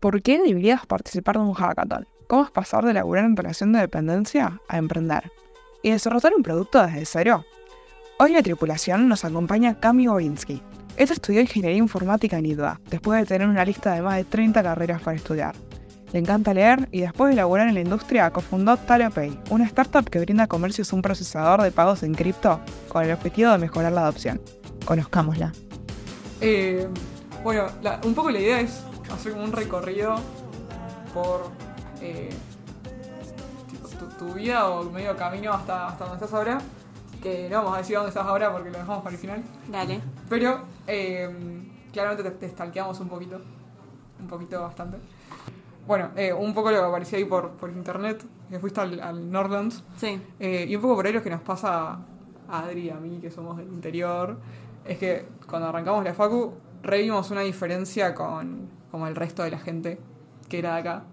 ¿Por qué deberías participar de un hackathon? ¿Cómo es pasar de laburar en relación de dependencia a emprender? ¿Y desarrollar un producto desde cero? Hoy en la tripulación nos acompaña Cami Bobinsky. Ella estudió Ingeniería Informática en IDUA, después de tener una lista de más de 30 carreras para estudiar. Le encanta leer y después de laburar en la industria cofundó TaloPay, una startup que brinda a comercios un procesador de pagos en cripto con el objetivo de mejorar la adopción. Conozcámosla. Eh, bueno, la- un poco la idea es hacer como un recorrido por eh, tipo, tu, tu vida o medio camino hasta, hasta donde estás ahora. Que no vamos a decir dónde estás ahora porque lo dejamos para el final. Dale. Pero eh, claramente te, te stalkeamos un poquito. Un poquito bastante. Bueno, eh, un poco lo que aparecía ahí por, por internet, que fuiste al, al Nordlands. Sí. Eh, y un poco por ahí lo que nos pasa a Adri y a mí, que somos del interior, es que cuando arrancamos la Facu, revimos una diferencia con como el resto de la gente que era de acá.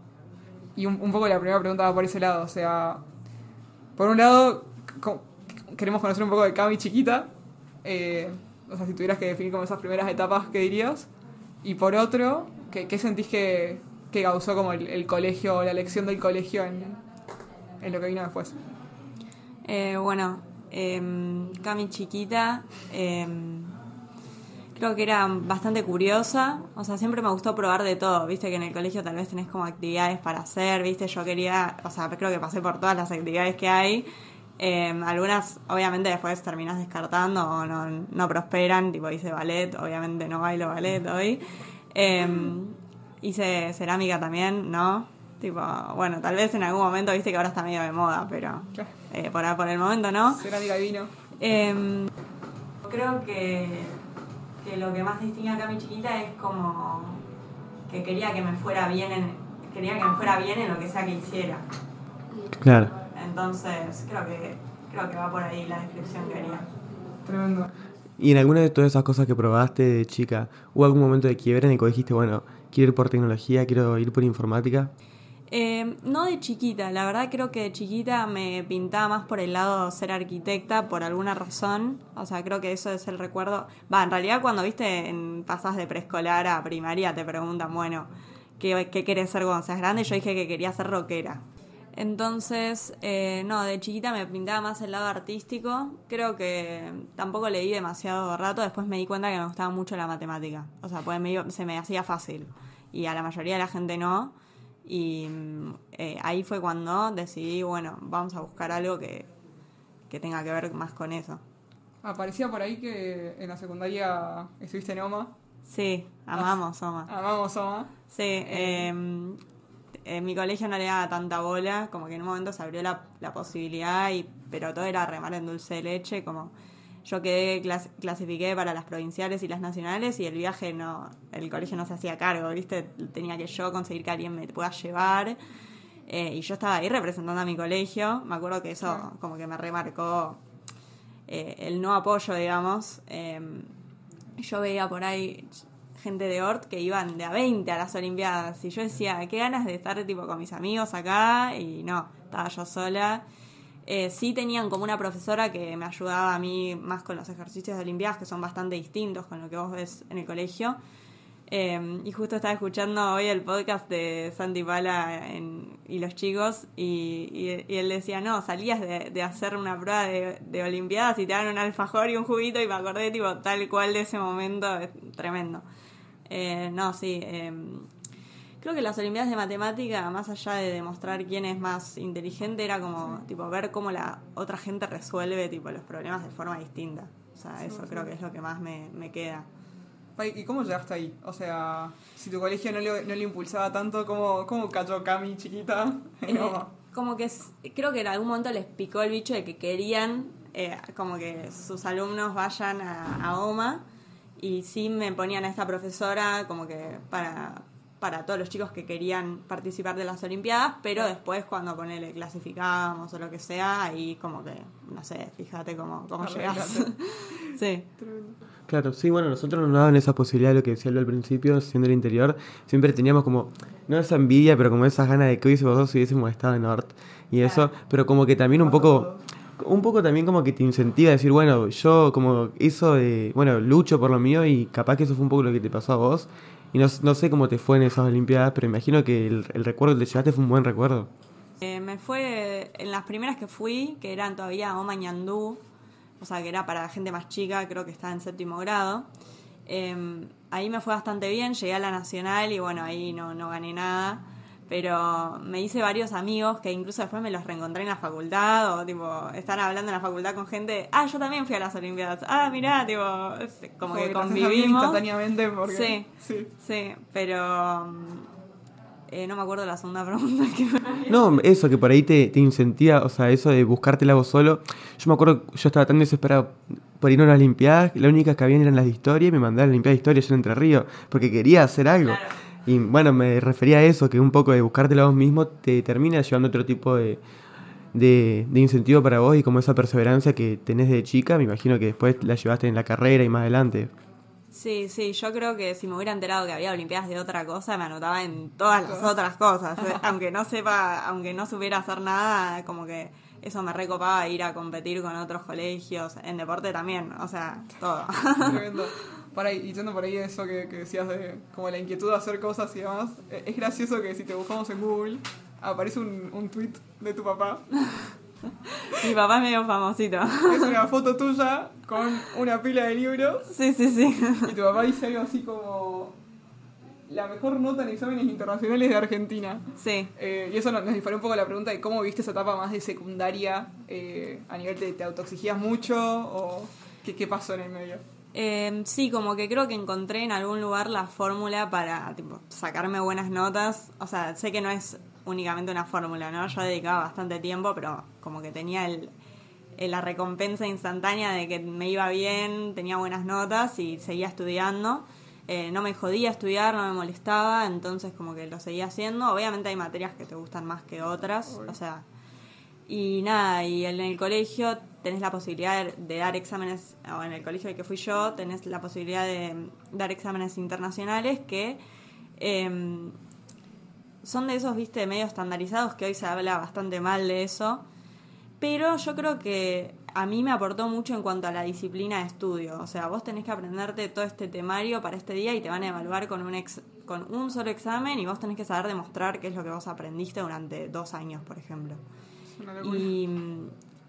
Y un, un poco la primera pregunta va por ese lado, o sea, por un lado, queremos conocer un poco de Cami chiquita, eh, o sea, si tuvieras que definir como esas primeras etapas, ¿qué dirías? Y por otro, ¿qué, qué sentís que, que causó como el, colegio, la elección del colegio en, en lo que vino después? Eh, bueno, em, Cami chiquita, em, creo que era bastante curiosa, o sea, siempre me gustó probar de todo, viste que en el colegio tal vez tenés como actividades para hacer, viste, yo quería, o sea, creo que pasé por todas las actividades que hay, Em, algunas obviamente después terminas descartando o no, no prosperan, tipo hice ballet, obviamente no bailo ballet hoy, Em, hice cerámica también, ¿no? Tipo, bueno, tal vez en algún momento, viste que ahora está medio de moda, pero eh, por, por el momento no. Cerámica y vino. Em, creo que, que lo que más distingue acá a mi chiquita es como que quería que me fuera bien en, quería que me fuera bien en lo que sea que hiciera. Claro. Entonces, creo que, creo que va por ahí la descripción que haría. Tremendo. Y en alguna de todas esas cosas que probaste de chica, ¿hubo algún momento de quiebre en el que dijiste, bueno, quiero ir por tecnología, quiero ir por informática? Eh, no de chiquita, la verdad creo que de chiquita me pintaba más por el lado de ser arquitecta por alguna razón. O sea, creo que eso es el recuerdo. Va, en realidad cuando viste en pasas de preescolar a primaria te preguntan, bueno, ¿qué, qué querés ser cuando seas grande? Yo dije que quería ser rockera. Entonces, eh, no, de chiquita me pintaba más el lado artístico. Creo que tampoco leí demasiado rato. Después me di cuenta que me gustaba mucho la matemática. O sea, pues me se me hacía fácil. Y a la mayoría de la gente no. Y mm, eh, ahí fue cuando decidí, bueno, vamos a buscar algo que, que tenga que ver más con eso. Aparecía por ahí que en la secundaria estuviste en OMA. Sí, amamos, Oma. Amamos OMA. Sí, eh, en mi colegio no le daba tanta bola, como que en un momento se abrió la, la posibilidad, y, pero todo era remar en dulce de leche, como yo quedé, clas- clasifiqué para las provinciales y las nacionales y el viaje no, el colegio no se hacía cargo, ¿viste? Tenía que yo conseguir que alguien me pueda llevar. eh, y yo estaba ahí representando a mi colegio. Me acuerdo que eso como que me remarcó eh, el no apoyo, digamos. Eh, yo veía por ahí gente de Ort que iban de a 20 a las Olimpiadas y yo decía, qué ganas de estar tipo con mis amigos acá y no, estaba yo sola. Eh, sí tenían como una profesora que me ayudaba a mí más con los ejercicios de Olimpiadas que son bastante distintos con lo que vos ves en el colegio. Eh, y justo estaba escuchando hoy el podcast de Santi Pala en- y los chicos y, él decía, no, salías de, hacer una prueba de, Olimpiadas y te dan un alfajor y un juguito y me acordé tipo tal cual de ese momento, es tremendo. Eh, no, sí, eh, creo que las Olimpiadas de Matemática, más allá de demostrar quién es más inteligente, era como tipo ver cómo la otra gente resuelve tipo los problemas de forma distinta. O sea, eso creo que es lo que más me, me queda. ¿Y cómo llegaste ahí? O sea, si tu colegio no le, no le impulsaba tanto, ¿cómo, cómo cayó Cami chiquita Eh, como que creo que en algún momento les picó el bicho de que querían eh, como que sus alumnos vayan a, a OMA y sí me ponían a esta profesora como que para, para todos los chicos que querían participar de las Olimpiadas, pero después cuando ponele clasificábamos o lo que sea, ahí como que, no sé, fíjate cómo, cómo llegás. Sí. Claro, sí, bueno, nosotros nos daban esa posibilidad, lo que decía al principio, siendo el interior, siempre teníamos como, no esa envidia, pero como esas ganas de que hubiésemos dos si hubiésemos estado en Ort y eso, pero como que también un poco, un poco también como que te incentiva a decir, bueno, yo como hizo de, bueno, lucho por lo mío y capaz que eso fue un poco lo que te pasó a vos, Y no, no sé cómo te fue en esas Olimpiadas, pero imagino que el, el recuerdo que te llevaste fue un buen recuerdo. Eh, me fue en las primeras que fui, que eran todavía Oma Ñandú, o sea, que era para gente más chica, creo que estaba en séptimo grado. Eh, ahí me fue bastante bien, llegué a la nacional y bueno, ahí no, no gané nada. Pero me hice varios amigos que incluso después me los reencontré en la facultad o tipo, están hablando en la facultad con gente, ah, yo también fui a las Olimpiadas, ah, mirá, tipo, como, que convivimos. instantáneamente porque... Sí. sí. Sí, pero mm, eh, no me acuerdo la segunda pregunta que me... No, eso, que por ahí te, te incentiva, o sea, eso de buscártela vos solo. Yo me acuerdo, yo estaba tan desesperado por ir a unas Olimpiadas, las únicas que habían eran las de historia y me mandaron a la Olimpiada de Historia yo en Entre Ríos, porque quería hacer algo. Claro. Y bueno, me refería a eso, que un poco de buscártela vos mismo te termina llevando otro tipo de, de, de incentivo para vos y como esa perseverancia que tenés de chica, me imagino que después la llevaste en la carrera y más adelante. Sí, sí, yo creo que si me hubiera enterado que había Olimpiadas de otra cosa, me anotaba en todas las otras cosas. Eh, aunque no sepa, aunque no supiera hacer nada, como que eso me recopaba ir a competir con otros colegios, en deporte también, o sea, todo. Para, y yendo por ahí eso que, que decías de como la inquietud de hacer cosas y demás, eh, es gracioso que si te buscamos en Google aparece un, un tweet de tu papá. Mi papá es medio famosito. Es una foto tuya con una pila de libros Sí, sí, sí. y tu papá dice algo así como la mejor nota en exámenes internacionales de Argentina. Sí. Eh, y eso nos, nos disparó un poco la pregunta de cómo viste esa etapa más de secundaria. eh, a nivel de te autoexigías mucho o qué, qué pasó en el medio. Eh, sí, como que creo que encontré en algún lugar la fórmula para tipo, sacarme buenas notas. O sea, sé que no es únicamente una fórmula, ¿no? Yo dedicaba bastante tiempo, pero como que tenía el, el- la recompensa instantánea de que me iba bien, tenía buenas notas y seguía estudiando. Eh, no me jodía estudiar, no me molestaba, entonces como que lo seguía haciendo. Obviamente hay materias que te gustan más que otras, o sea, y nada, y en el colegio tenés la posibilidad de, de dar exámenes, o en el colegio al que fui yo, tenés la posibilidad de dar exámenes internacionales que em, son de esos, viste, medio estandarizados, que hoy se habla bastante mal de eso. Pero yo creo que a mí me aportó mucho en cuanto a la disciplina de estudio. O sea, vos tenés que aprenderte todo este temario para este día y te van a evaluar con un, ex- con un solo examen y vos tenés que saber demostrar qué es lo que vos aprendiste durante dos años, por ejemplo. Y,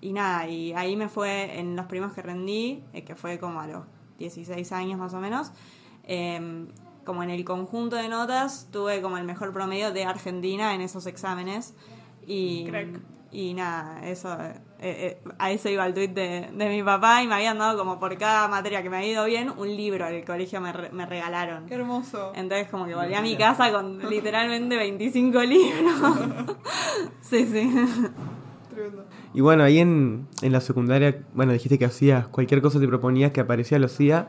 y nada, y ahí me fue en los primos que rendí, eh, que fue como a los 16 años más o menos. eh, como en el conjunto de notas, tuve como el mejor promedio de Argentina en esos exámenes. Y, Crack. y nada, eso, eh, eh, a eso iba el tuit de, de mi papá y me habían dado como por cada materia que me había ido bien, un libro del colegio me, re- me regalaron. Qué hermoso. Entonces como que volví a mi casa con literalmente 25 libros. sí, sí. Tremendo. Y bueno, ahí en, en la secundaria, bueno, dijiste que hacías cualquier cosa que te proponías que aparecía, lo hacía.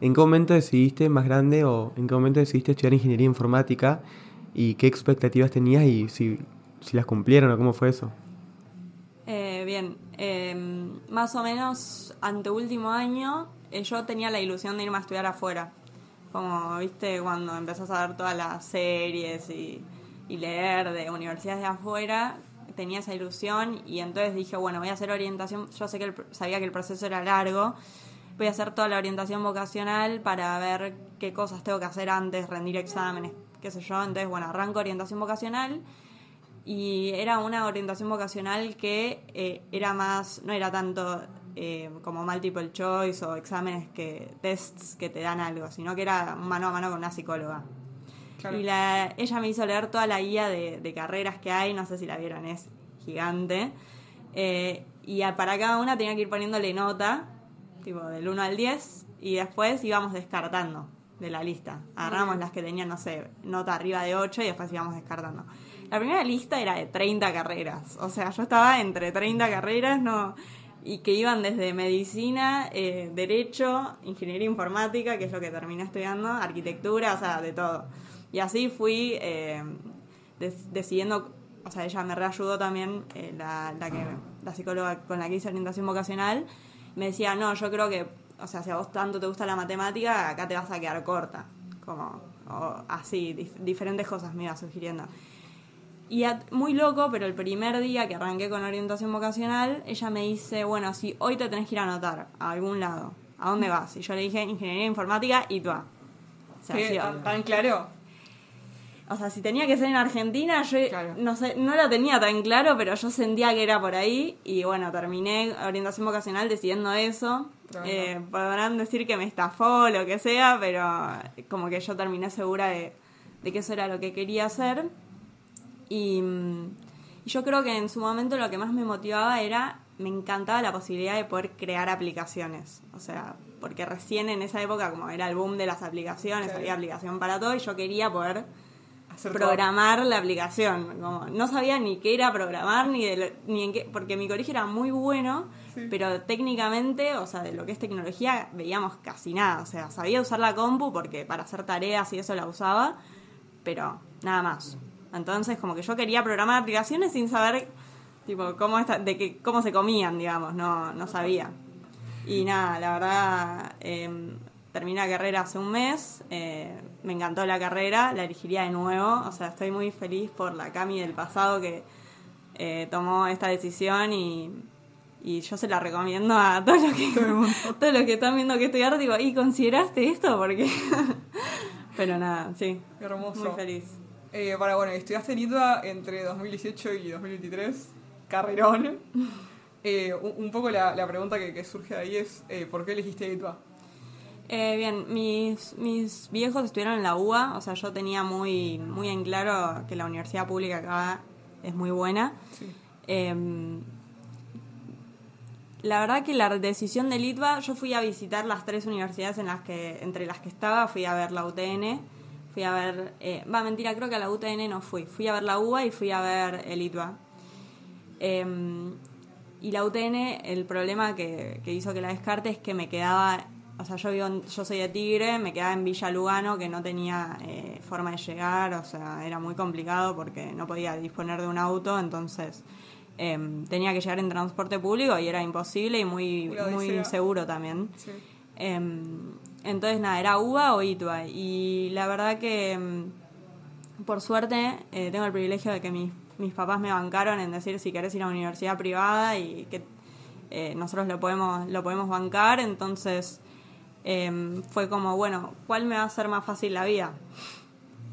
¿En qué momento decidiste más grande o en qué momento decidiste estudiar ingeniería informática y qué expectativas tenías y si, si las cumplieron o cómo fue eso? Eh, bien, eh, más o menos ante último año eh, yo tenía la ilusión de irme a estudiar afuera. Como viste cuando empezás a ver todas las series y, y leer de universidades de afuera, tenía esa ilusión y entonces dije, bueno, voy a hacer orientación, yo sé que el sabía que el proceso era largo, voy a hacer toda la orientación vocacional para ver qué cosas tengo que hacer antes, rendir exámenes, qué sé yo. Entonces, bueno, arranco orientación vocacional y era una orientación vocacional que eh, era más, no era tanto eh, como multiple choice o exámenes que, tests que te dan algo, sino que era mano a mano con una psicóloga. Claro. Y la, ella me hizo leer toda la guía de, de carreras que hay, no sé si la vieron, es gigante. Eh, y a- para cada una tenía que ir poniéndole nota, tipo del 1 al 10, y después íbamos descartando de la lista. Agarramos las que tenían, no sé, nota arriba de 8 y después íbamos descartando. La primera lista era de 30 carreras, o sea, yo estaba entre 30 carreras, no y que iban desde medicina, eh, derecho, ingeniería informática, que es lo que terminé estudiando, arquitectura, o sea, de todo. Y así fui eh, des- decidiendo, o sea, ella me reayudó también, eh, la, la, que, la psicóloga con la que hice orientación vocacional, me decía, no, yo creo que, o sea, si a vos tanto te gusta la matemática, acá te vas a quedar corta, como, o así, dif- diferentes cosas me iba sugiriendo. Y a- muy loco, pero el primer día que arranqué con orientación vocacional, ella me dice, bueno, si hoy te tenés que ir a anotar a algún lado, ¿a dónde vas? Y yo le dije, ingeniería informática y tú. sea, ¿Qué? sí, ¿Tan, tan claro? O sea, si tenía que ser en Argentina, yo Claro. no sé, no lo tenía tan claro, pero yo sentía que era por ahí. Y bueno, terminé orientación vocacional decidiendo eso. Eh, podrán decir que me estafó, lo que sea, pero como que yo terminé segura de, de que eso era lo que quería hacer. Y, mm, y yo creo que en su momento lo que más me motivaba era, me encantaba la posibilidad de poder crear aplicaciones. O sea, porque recién en esa época, como era el boom de las aplicaciones, Claro. había aplicación para todo, y yo quería poder Hacer todo. programar la aplicación. Como, no sabía ni qué era programar, ni, de lo- ni en qué, porque mi colegio era muy bueno, Sí. pero técnicamente, o sea, de lo que es tecnología, veíamos casi nada. O sea, sabía usar la compu porque para hacer tareas y eso la usaba, pero nada más. Entonces, como que yo quería programar aplicaciones sin saber, tipo, cómo, esta- de que, cómo se comían, digamos, no, no sabía. Y nada, la verdad, eh, terminé la carrera hace un mes, eh, me encantó la carrera, la elegiría de nuevo, o sea, estoy muy feliz por la Cami del pasado que eh, tomó esta decisión y, y yo se la recomiendo a todos los que, todos los que están viendo que estudiar, digo, ¿y consideraste esto? Porque... Pero nada, sí, Qué hermoso. muy feliz. Eh, para, bueno, estudiaste en ITBA entre 2018 y 2023. Carrerón. Eh, un, un poco la, la pregunta que, que surge de ahí es: eh, ¿por qué elegiste ITBA? Eh, bien, mis, mis viejos estuvieron en la UBA, o sea, yo tenía muy, muy en claro que la universidad pública acá es muy buena. Sí. Eh, la verdad que la decisión del ITBA, yo fui a visitar las tres universidades en las que, entre las que estaba, fui a ver la UTN, fui a ver, eh, va mentira, creo que a la UTN no fui, fui a ver la UBA y fui a ver el ITBA. Eh, y la UTN, el problema que, que hizo que la descarte es que me quedaba, o sea, yo vivo en- yo soy de Tigre, me quedaba en Villa Lugano, que no tenía eh, forma de llegar, o sea, era muy complicado porque no podía disponer de un auto, entonces eh, tenía que llegar en transporte público y era imposible y muy, muy odisea. inseguro también. Sí. Em, entonces, nada, era UBA o ITUA. Y la verdad que, em, por suerte, eh, tengo el privilegio de que mis, mis papás me bancaron en decir si querés ir a una universidad privada y que eh, nosotros lo podemos, lo podemos bancar. Entonces, em, fue como, bueno, ¿cuál me va a hacer más fácil la vida?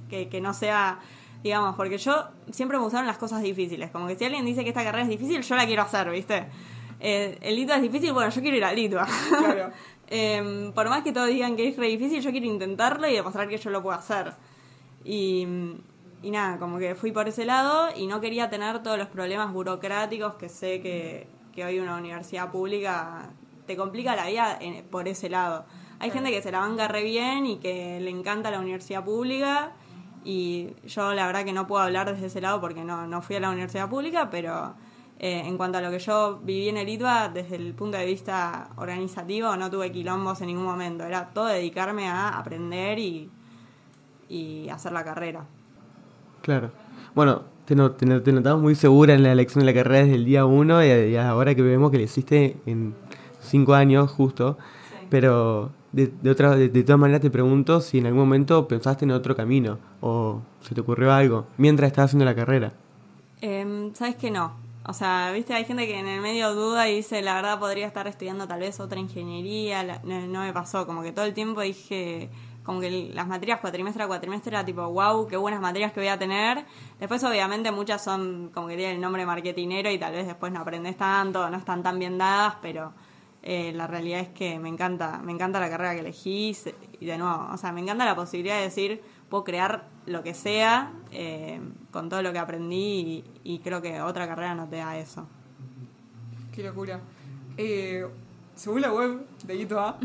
Que, que no sea, digamos, porque yo siempre me gustaron las cosas difíciles. Como que si alguien dice que esta carrera es difícil, yo la quiero hacer, ¿viste? Eh, el ITUA es difícil, bueno, yo quiero ir al ITUA. Claro. Em, por más que todos digan que es re difícil, yo quiero intentarlo y demostrar que yo lo puedo hacer. Y, y nada, como que fui por ese lado y no quería tener todos los problemas burocráticos que sé que, que hoy una universidad pública te complica la vida en- por ese lado. Hay gente que se la banca re bien y que le encanta la universidad pública y yo la verdad que no puedo hablar desde ese lado porque no, no fui a la universidad pública, pero eh, en cuanto a lo que yo viví en el ITBA, desde el punto de vista organizativo, no tuve quilombos en ningún momento. Era todo dedicarme a aprender y, y hacer la carrera. Claro. Bueno, te, no- te, te notamos muy segura en la elección de la carrera desde el día uno y, y ahora que vemos que le hiciste en cinco años justo. Pero de, de, otra, de, de todas maneras te pregunto si en algún momento pensaste en otro camino o se te ocurrió algo mientras estabas haciendo la carrera. Em, ¿Sabes que no? O sea, viste, hay gente que en el medio duda y dice, la verdad podría estar estudiando tal vez otra ingeniería. no, no me pasó, como que todo el tiempo dije, como que las materias cuatrimestre a cuatrimestre era tipo, wow, qué buenas materias que voy a tener. Después, obviamente, muchas son como que tienen el nombre marketinero y tal vez después no aprendes tanto, no están tan bien dadas, pero eh, la realidad es que me encanta, me encanta la carrera que elegí y de nuevo, o sea, me encanta la posibilidad de decir, puedo crear lo que sea eh, con todo lo que aprendí y, creo que otra carrera no te da eso. Qué locura. Eh, según la web de ITBA,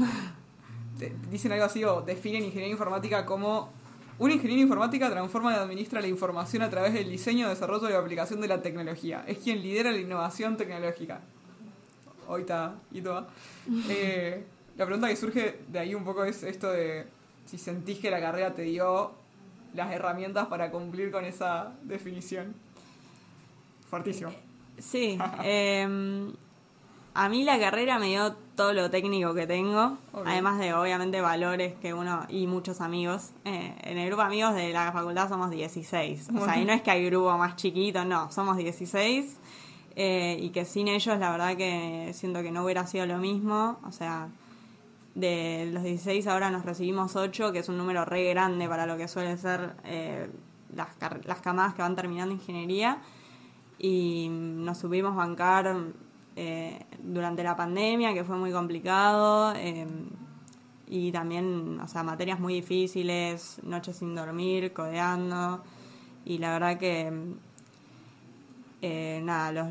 te- dicen algo así o definen ingeniería informática como una ingeniería informática transforma y administra la información a través del diseño, desarrollo y aplicación de la tecnología. Es quien lidera la innovación tecnológica. Está ITBA. Eh, la pregunta que surge de ahí un poco es esto de si sentís que la carrera te dio las herramientas para cumplir con esa definición. Fuertísimo. Sí, em, a mí la carrera me dio todo lo técnico que tengo, Ok. además de obviamente valores que uno y muchos amigos. Eh, en el grupo de amigos de la facultad somos 16, o sea, y no es que hay grupo más chiquito, no, somos 16 eh, y que sin ellos la verdad que siento que no hubiera sido lo mismo, o sea, de los 16 ahora nos recibimos 8, que es un número re grande para lo que suelen ser eh, las, las camadas que van terminando ingeniería. Y nos subimos bancar eh, durante la pandemia, que fue muy complicado. eh, y también, o sea, materias muy difíciles, noches sin dormir, codeando. Y la verdad que, eh, nada, los,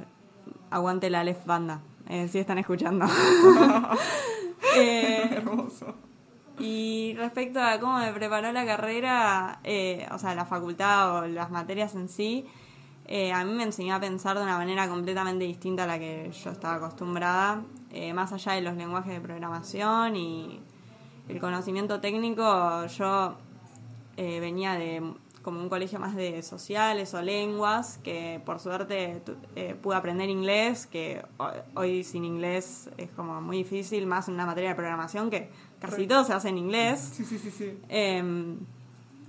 aguante la Aleph Banda, eh, si están escuchando. Eh, Hermoso. y respecto a cómo me preparó la carrera, eh, o sea, la facultad o las materias en sí, eh, a mí me enseñó a pensar de una manera completamente distinta a la que yo estaba acostumbrada, eh, más allá de los lenguajes de programación y el conocimiento técnico, yo eh, venía de como un colegio más de sociales o lenguas, que por suerte tu- eh, pude aprender inglés, que ho- hoy sin inglés es como muy difícil, más en una materia de programación que casi todo se hace en inglés. Sí, sí, sí, sí. Em,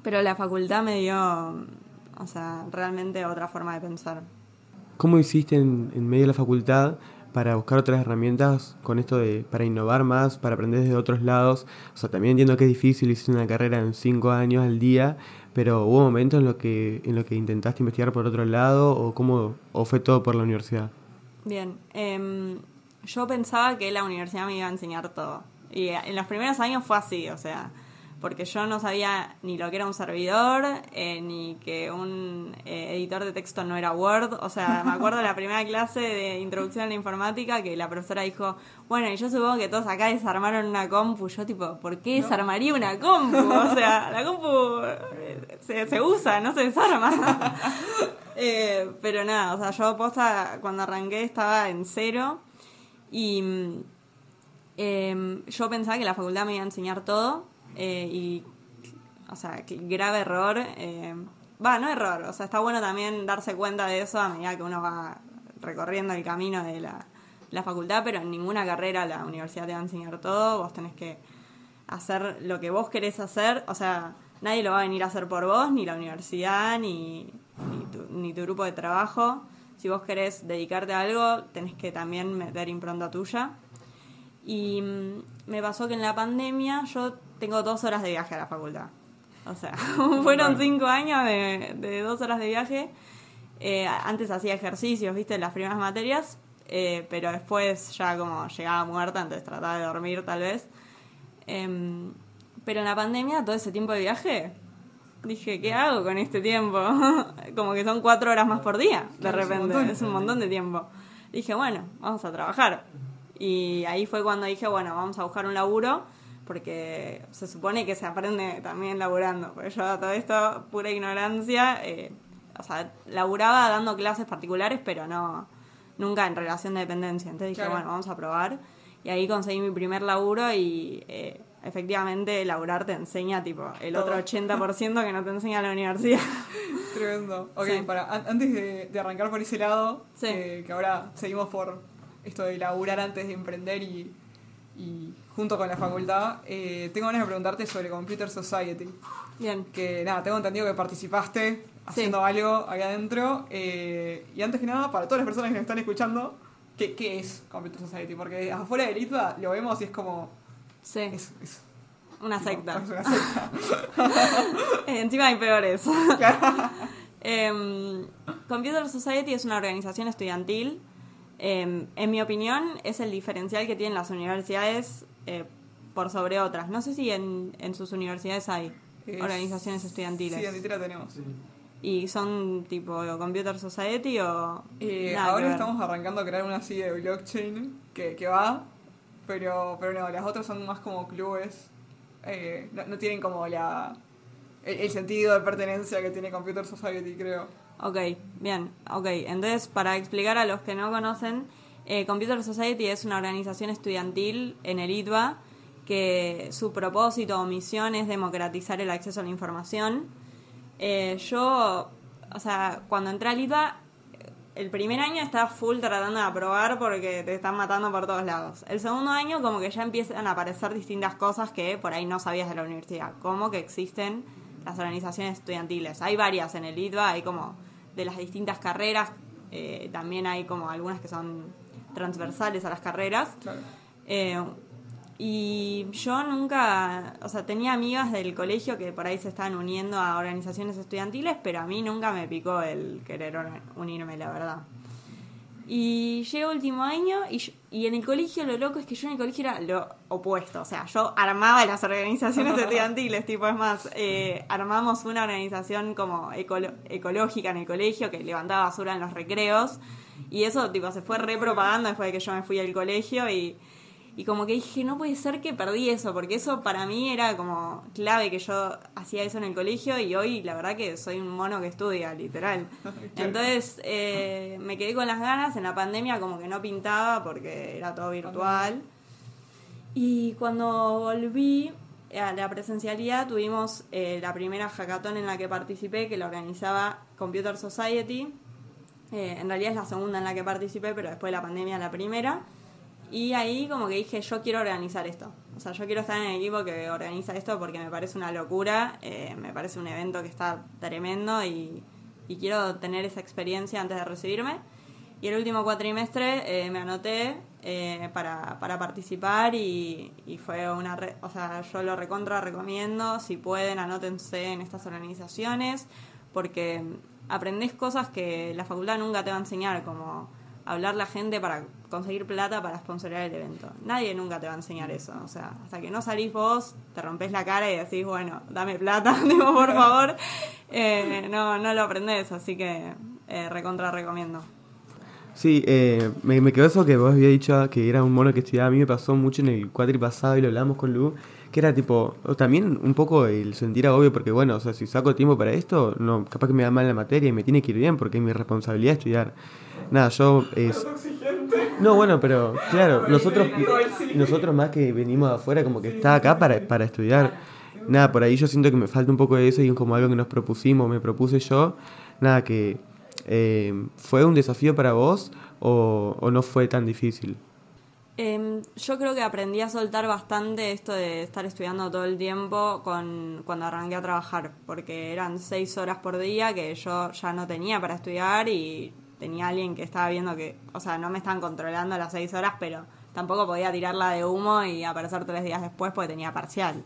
pero la facultad me dio, o sea, realmente otra forma de pensar. ¿Cómo hiciste en, en medio de la facultad para buscar otras herramientas con esto de para innovar más, para aprender desde otros lados? O sea, también entiendo que es difícil, hiciste una carrera en cinco años al día, pero hubo momentos en los que en lo que intentaste investigar por otro lado o cómo o fue todo por la universidad. Bien, em, yo pensaba que la universidad me iba a enseñar todo. Y en los primeros años fue así, o sea, porque yo no sabía ni lo que era un servidor, eh, ni que un eh, editor de texto no era Word. O sea, me acuerdo de la primera clase de introducción a la informática que la profesora dijo, bueno, y yo supongo que todos acá desarmaron una compu. Yo tipo, ¿por qué desarmaría una compu? O sea, la compu eh, se, se usa, no se desarma. Eh, pero nada, o sea, yo posta cuando arranqué estaba en cero y mm, em, yo pensaba que la facultad me iba a enseñar todo eh, y, o sea, grave error. eh, Va, no error, o sea, está bueno también darse cuenta de eso a medida que uno va recorriendo el camino de la, la facultad, pero en ninguna carrera la universidad te va a enseñar todo, vos tenés que hacer lo que vos querés hacer, o sea, nadie lo va a venir a hacer por vos, ni la universidad, ni, ni, tu, ni tu grupo de trabajo. Si vos querés dedicarte a algo, tenés que también meter impronta tuya. Y mm, me pasó que en la pandemia yo tengo dos horas de viaje a la facultad. O sea, fueron cinco años de, de dos horas de viaje. Eh, antes hacía ejercicios, viste, en las primeras materias, eh, pero después ya como llegaba muerta, entonces trataba de dormir tal vez. Em, pero en la pandemia, todo ese tiempo de viaje, dije, ¿qué hago con este tiempo? como que son cuatro horas más por día, de Claro, es un repente, montón. es un montón de tiempo. Dije, bueno, vamos a trabajar. Y ahí fue cuando dije, bueno, vamos a buscar un laburo, porque se supone que se aprende también laburando. Porque yo a todo esto, pura ignorancia, eh, o sea, laburaba dando clases particulares, pero no, nunca en relación de dependencia. Entonces dije, Claro. bueno, vamos a probar. Y ahí conseguí mi primer laburo y eh, efectivamente laburar te enseña tipo el Todo. otro 80% que no te enseña la universidad. Tremendo. Ok, Sí. para, an- antes de, de arrancar por ese lado, Sí. que, que ahora seguimos por esto de laburar antes de emprender y, y junto con la facultad, eh, tengo ganas de preguntarte sobre Computer Society. Bien. Que nada, tengo entendido que participaste haciendo algo ahí adentro. eh, y antes que nada, para todas las personas que nos están escuchando, ¿qué, qué es Computer Society? Porque afuera del ITBA lo vemos y es como. Sí, Es, es- una secta. es una secta. Eh, Encima hay peores. Em, Computer Society es una organización estudiantil. Em, en mi opinión, es el diferencial que tienen las universidades eh, por sobre otras. No sé si en, en sus universidades hay Es- organizaciones estudiantiles. Sí, en Titira tenemos. ¿Y son tipo Computer Society o...? Eh, ahora estamos arrancando a crear una así de blockchain que, que va, pero, pero no, las otras son más como clubes. eh, no, no tienen como la el, el sentido de pertenencia que tiene Computer Society, creo. Ok, bien, ok. Entonces, para explicar a los que no conocen, eh, Computer Society es una organización estudiantil en el ITBA que su propósito o misión es democratizar el acceso a la información. Eh, yo, o sea, cuando entré al ITBA, el primer año estaba full tratando de aprobar porque te están matando por todos lados. El segundo año como que ya empiezan a aparecer distintas cosas que por ahí no sabías de la universidad, como que existen las organizaciones estudiantiles. Hay varias en el ITBA, hay como de las distintas carreras, eh, también hay como algunas que son transversales a las carreras. Claro. Eh, y yo nunca, o sea, tenía amigas del colegio que por ahí se estaban uniendo a organizaciones estudiantiles, pero a mí nunca me picó el querer unirme, la verdad. Y llega último año y, y en el colegio lo loco es que yo en el colegio era lo opuesto. O sea, yo armaba las organizaciones estudiantiles, tipo, es más, eh, armamos una organización como ecológica en el colegio que levantaba basura en los recreos. Y eso, tipo, se fue repropagando después de que yo me fui al colegio y y como que dije, no puede ser que perdí eso, porque eso para mí era como clave que yo hacía eso en el colegio y hoy la verdad que soy un mono que estudia, literal. Entonces eh, me quedé con las ganas, en la pandemia como que no pintaba porque era todo virtual. Y cuando volví a la presencialidad tuvimos eh, la primera hackathon en la que participé, que la organizaba Computer Society. Eh, en realidad es la segunda en la que participé, pero después de la pandemia la primera. Y ahí como que dije, yo quiero organizar esto. O sea, yo quiero estar en el equipo que organiza esto porque me parece una locura, eh, me parece un evento que está tremendo y, quiero tener esa experiencia antes de recibirme. Y el último cuatrimestre eh, me anoté eh, para, para, participar y, y fue una... o sea, yo lo recontra recomiendo, si pueden, anótense en estas organizaciones porque aprendés cosas que la facultad nunca te va a enseñar, como hablar la gente para conseguir plata para sponsorar el evento. Nadie nunca te va a enseñar eso. O sea, hasta que no salís vos, te rompes la cara y decís, bueno, dame plata, digo, por favor. Eh, no, no lo aprendés, así que eh, recontra recomiendo. Sí, eh, me, me, quedó eso que vos había dicho que era un mono que estudiaba. A mí me pasó mucho en el cuatri pasado y lo hablamos con Lu, que era tipo, también un poco el sentir agobio, porque bueno, o sea, si saco tiempo para esto, no, capaz que me da mal la materia y me tiene que ir bien porque es mi responsabilidad estudiar. Nada, yo es... No, bueno, pero claro, nosotros, nosotros más que venimos afuera, como que está acá para, para estudiar. Nada, por ahí yo siento que me falta un poco de eso y es como algo que nos propusimos, me propuse yo. Nada, que eh, ¿fue un desafío para vos o, no fue tan difícil? Eh, yo creo que aprendí a soltar bastante esto de estar estudiando todo el tiempo con, cuando arranqué a trabajar, porque eran seis horas por día que yo ya no tenía para estudiar y tenía alguien que estaba viendo que, o sea, no me estaban controlando las seis horas, pero tampoco podía tirarla de humo y aparecer tres días después porque tenía parcial.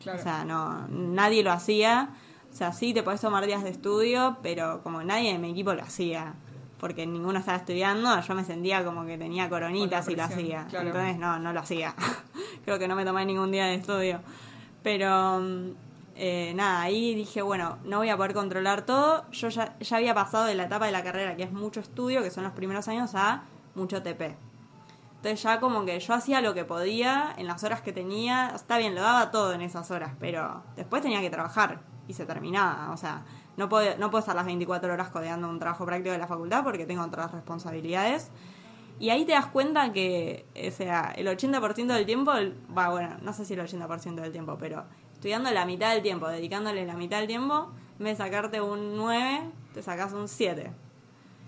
O sea, no, nadie lo hacía. O sea, sí te podés tomar días de estudio, pero como nadie en mi equipo lo hacía, porque ninguno estaba estudiando, yo me sentía como que tenía coronitas y lo hacía. Entonces no, no lo hacía. Creo que no me tomé ningún día de estudio. Pero mm, eh, nada, ahí dije, bueno, no voy a poder controlar todo. Yo ya, ya había pasado de la etapa de la carrera, que es mucho estudio, que son los primeros años, a mucho TP. Entonces ya como que yo hacía lo que podía en las horas que tenía. Está bien, lo daba todo en esas horas, pero después tenía que trabajar y se terminaba. O sea, no puedo, no puedo estar las 24 horas codeando un trabajo práctico de la facultad porque tengo otras responsabilidades. Y ahí te das cuenta que, o sea, el 80% del tiempo, va, bueno, no sé si el 80% del tiempo, pero estudiando la mitad del tiempo, dedicándole la mitad del tiempo, en vez de sacarte un 9, te sacas un 7.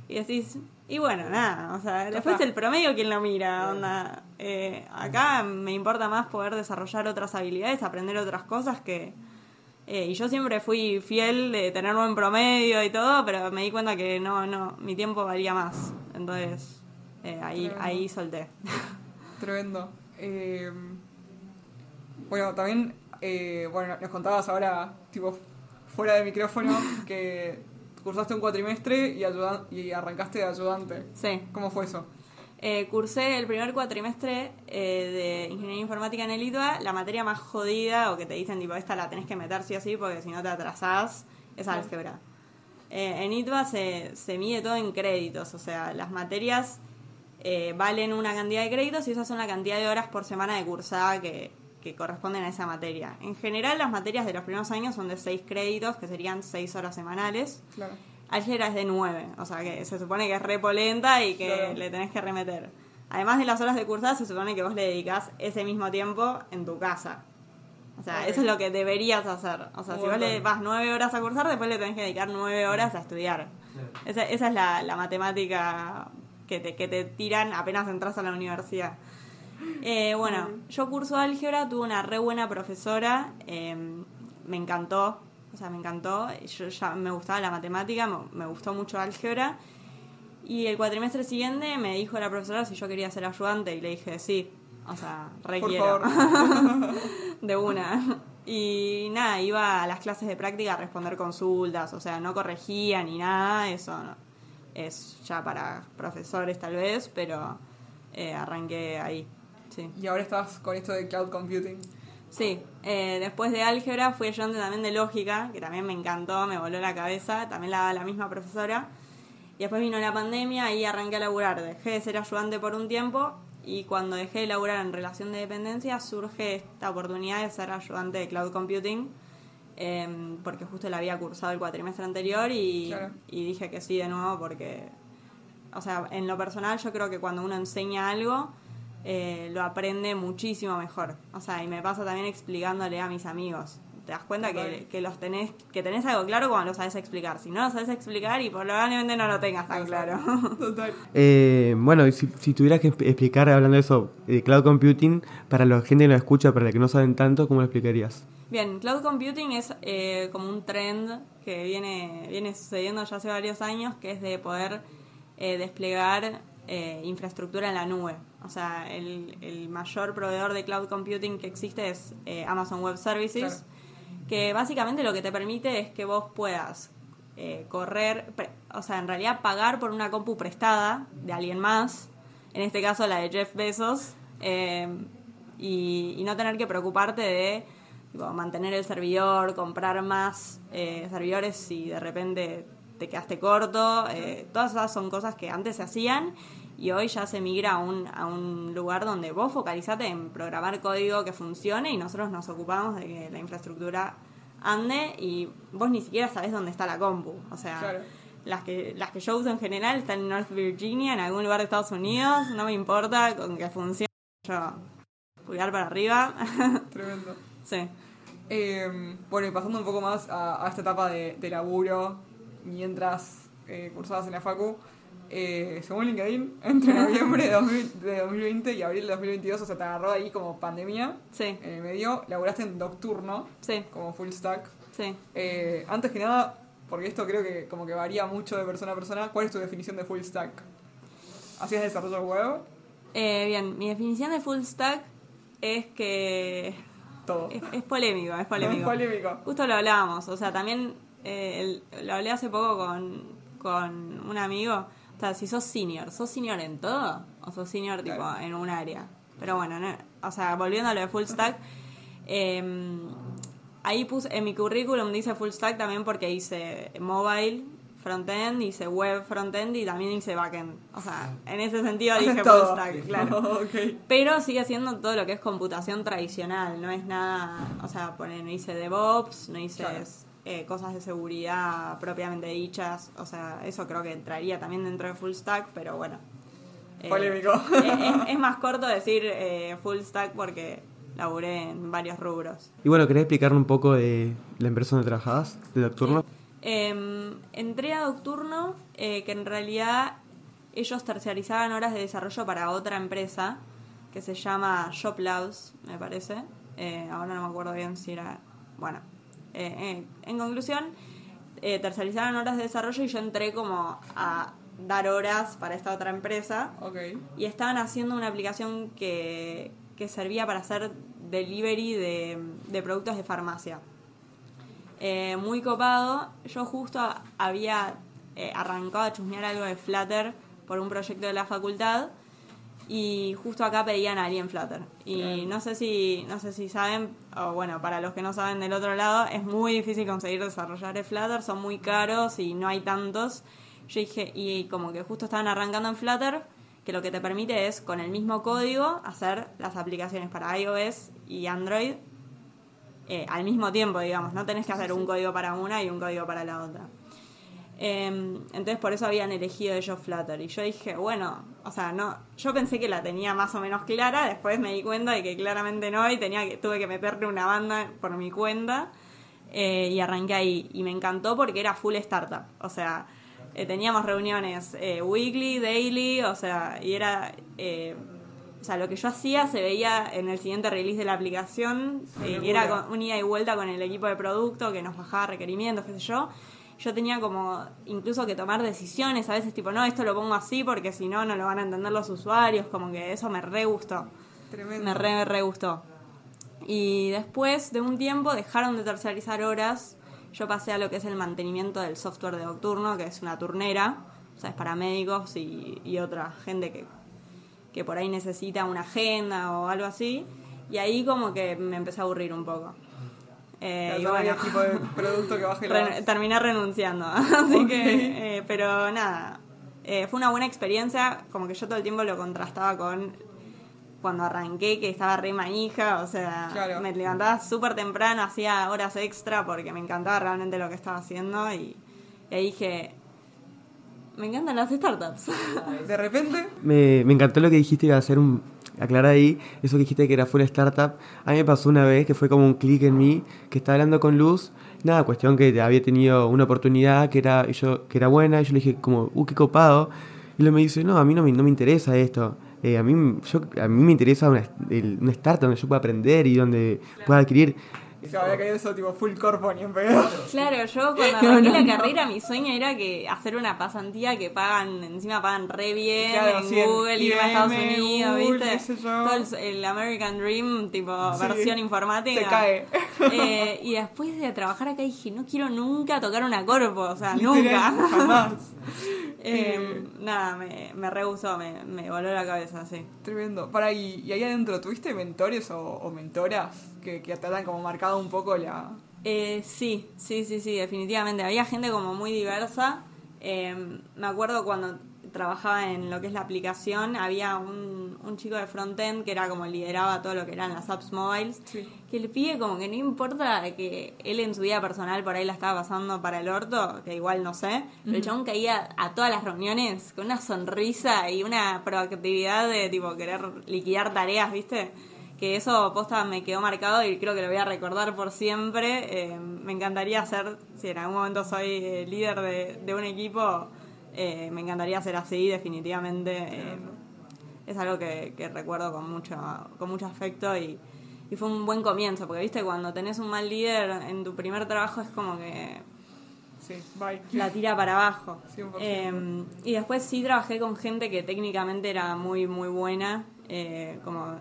Y decís, y bueno, nada, o sea, después el promedio quien lo mira, onda. Eh, acá me importa más poder desarrollar otras habilidades, aprender otras cosas que... Eh, y yo siempre fui fiel de tener buen promedio y todo, pero me di cuenta que no, no, mi tiempo valía más. Entonces, eh, ahí, ahí solté. Tremendo. bueno, también eh, bueno, nos contabas ahora, tipo, fuera de micrófono, que cursaste un cuatrimestre y, y arrancaste de ayudante. Sí. ¿Cómo fue eso? Eh, cursé el primer cuatrimestre eh, de Ingeniería Informática en el ITBA, la materia más jodida, o que te dicen, tipo, esta la tenés que meter sí o sí, porque si no te atrasás, es álgebra. en ITBA se, se mide todo en créditos, o sea, las materias valen una cantidad de créditos y esas son la cantidad de horas por semana de cursada que, que corresponden a esa materia. En general, las materias de los primeros años son de 6 créditos, que serían 6 horas semanales. Claro. Álgebra es de 9, o sea que se supone que es repolenta y que le tenés que remeter. Además de las horas de cursada, se supone que vos le dedicás ese mismo tiempo en tu casa. O sea, eso es lo que deberías hacer. O sea, si vos le vas 9 horas a cursar, después le tenés que dedicar 9 horas a estudiar. Esa, esa es la, la matemática que te, que te tiran apenas entras a la universidad. Eh, bueno, yo curso álgebra, tuve una re buena profesora, em, me encantó, o sea, me encantó, yo ya me gustaba la matemática, me, gustó mucho álgebra. Y el cuatrimestre siguiente me dijo la profesora si yo quería ser ayudante y le dije sí. O sea, Por requiero. favor. de una. Y nada, iba a las clases de práctica a responder consultas, o sea, no corregía ni nada, eso no. es ya para profesores tal vez, pero eh, arranqué ahí. Sí, Y ahora estás con esto de cloud computing. sí. eh, después de álgebra fui ayudante también de lógica, que también me encantó, me voló la cabeza, también la la misma profesora. Y después vino la pandemia y arranqué a laburar. Dejé de ser ayudante por un tiempo y cuando dejé de laburar en relación de dependencia surge esta oportunidad de ser ayudante de cloud computing. em, porque justo la había cursado el cuatrimestre anterior y, Claro. y dije que sí de nuevo porque, o sea, en lo personal yo creo que cuando uno enseña algo eh, lo aprende muchísimo mejor. O sea, y me pasa también explicándole a mis amigos. Te das cuenta que, los tenés, que tenés algo claro cuando lo sabes explicar. Si no lo sabes explicar y probablemente no lo tengas tan claro. Total. Eh, bueno, y si, si tuvieras que expl- explicar, hablando de eso, de cloud computing, para la gente que no escucha, para la que no saben tanto, ¿cómo lo explicarías? Bien, cloud computing es eh, como un trend que viene, viene sucediendo ya hace varios años, que es de poder eh, desplegar eh, infraestructura en la nube. O sea, el, el mayor proveedor de cloud computing que existe es eh, Amazon Web Services, Claro. que básicamente lo que te permite es que vos puedas eh, correr, pre- o sea, en realidad pagar por una compu prestada de alguien más, en este caso la de Jeff Bezos, eh, y, y no tener que preocuparte de tipo, mantener el servidor, comprar más servidores si de repente te quedaste corto. todas esas son cosas que antes se hacían y hoy ya se migra a un, a un lugar donde vos focalizate en programar código que funcione y nosotros nos ocupamos de que la infraestructura ande y vos ni siquiera sabés dónde está la compu. O sea, Claro. las, que, las que yo uso en general están en North Virginia, en algún lugar de Estados Unidos, no me importa con que funcione. Yo, pulgar para arriba. Tremendo. sí. Eh, bueno, y pasando un poco más a, a esta etapa de, de laburo, mientras eh, cursabas en la Facu, eh, según LinkedIn, entre noviembre de, 2000 de 2020 y abril de 2022, o sea, te agarró ahí como pandemia, Sí, en el medio, laburaste en Nocturno, sí, como full stack. sí. Eh, antes que nada, porque esto creo que como que varía mucho de persona a persona, ¿cuál es tu definición de full stack? ¿Hacías desarrollo web? Eh, bien, mi definición de full stack es que Todo. es, es polémico, es polémico. Es polémico. Justo lo hablábamos, o sea, también eh, el- lo hablé hace poco con, con un amigo. O sea, si sos senior, ¿sos senior en todo? ¿O sos senior tipo en un área? Pero bueno, no- o sea, volviendo a lo de full stack, eh, ahí puse, en mi currículum dice full stack también porque hice mobile frontend, hice web frontend y también hice backend. O sea, en ese sentido dije full stack, claro. Pero sigue siendo todo lo que es computación tradicional, no es nada, o sea, poner, no hice DevOps, no hice Claro. Eh, cosas de seguridad propiamente dichas, o sea, eso creo que entraría también dentro de full stack, pero bueno. Eh, Polémico. es, es- es más corto decir eh, full stack porque laburé en varios rubros. Y bueno, ¿querés explicarle un poco de la empresa donde trabajabas, de Nocturno? Eh, entré a Nocturno, eh, que en realidad ellos terciarizaban horas de desarrollo para otra empresa que se llama Shop Labs, me parece. Eh, ahora no me acuerdo bien si era. Bueno, eh, eh, en conclusión, eh, terciarizaban horas de desarrollo y yo entré como a dar horas para esta otra empresa Ok. y estaban haciendo una aplicación que, que servía para hacer delivery de, de productos de farmacia. Eh, muy copado. Yo justo había eh, arrancado a chusmear algo de Flutter por un proyecto de la facultad y justo acá pedían a alguien Flutter. Y Claro. no sé si no sé si saben, o bueno, para los que no saben del otro lado, es muy difícil conseguir desarrollar el Flutter, son muy caros y no hay tantos. Yo dije, y como que justo estaban arrancando en Flutter, que lo que te permite es con el mismo código hacer las aplicaciones para iOS y Android eh, al mismo tiempo, digamos, no tenés que hacer un código para una y un código para la otra. Eh, entonces por eso habían elegido ellos Flutter. Y yo dije, bueno, o sea, no, yo pensé que la tenía más o menos clara, después me di cuenta de que claramente no, y tenía que, tuve que meterle una banda por mi cuenta. eh, y arranqué ahí. Y me encantó porque era full startup. O sea, eh, teníamos reuniones eh, weekly, daily, o sea, y era. eh, o sea, lo que yo hacía se veía en el siguiente release de la aplicación, locura. era con, un ida y vuelta con el equipo de producto que nos bajaba requerimientos, qué sé yo. Yo tenía como incluso que tomar decisiones, a veces tipo, no, esto lo pongo así porque si no, no lo van a entender los usuarios, como que eso me re gustó. Tremendo. Me re, re gustó. Y después de un tiempo dejaron de terciarizar horas. Yo pasé a lo que es el mantenimiento del software de Nocturno, que es una turnera. O sea, es para médicos y, y otra gente que, que por ahí necesita una agenda o algo así. Y ahí como que me empecé a aburrir un poco. Eh, y bueno, tipo de producto que baje Ren- terminé renunciando. Así que, eh, pero nada, eh, fue una buena experiencia. Como que yo todo el tiempo lo contrastaba con cuando arranqué, que estaba re manija. O sea, Claro. me levantaba súper temprano, hacía horas extra porque me encantaba realmente lo que estaba haciendo. Y, y ahí dije, me encantan las startups. De repente, Me, me encantó lo que dijiste, iba a hacer un... Aclarar ahí, eso que dijiste que era full startup. A mí me pasó una vez que fue como un clic en mí, que estaba hablando con Luz. Nada, cuestión que había tenido una oportunidad que era, yo, que era buena, y yo le dije como, uh, qué copado. Y él me dice, no, a mí no me, no me interesa esto. Eh, a, mí, yo, a mí me interesa una, el- una startup donde yo pueda aprender y donde pueda adquirir. Se había caído eso tipo full corpo ni en pedo. Claro, yo cuando arranqué la carrera, mi sueño era que hacer una pasantía que pagan, encima pagan re bien Claro, en sí, Google, irme a Estados Unidos, Google, ¿viste? qué sé yo. Todo el, el American Dream, tipo Sí, versión informática. se cae. Eh, y después de trabajar acá dije, no quiero nunca tocar una corpo, o sea, nunca. Jamás. Eh, nada, me, me re gustó, me, me voló la cabeza, sí. Tremendo. Para, y, y ahí adentro, ¿tuviste mentores o, o mentoras que, que te han como marcado un poco la. Eh, sí, sí, sí, sí, definitivamente. Había gente como muy diversa. Eh, me acuerdo cuando trabajaba en lo que es la aplicación, había un, un chico de frontend que era como lideraba todo lo que eran las apps mobiles, Sí. que le pide como que no importa que él en su vida personal por ahí la estaba pasando para el orto, que igual no sé, pero el chabón caía a todas las reuniones con una sonrisa y una proactividad de tipo querer liquidar tareas, ¿viste? Que eso posta me quedó marcado y creo que lo voy a recordar por siempre. Eh, me encantaría ser, si en algún momento soy eh, líder de, de un equipo, eh, me encantaría ser así, definitivamente. Es algo que, que recuerdo con mucho, con mucho afecto y, y fue un buen comienzo, porque viste, cuando tenés un mal líder en tu primer trabajo es como que Sí, bye. la tira para abajo. 100%. Eh, y después sí trabajé con gente que técnicamente era muy, muy buena, eh, como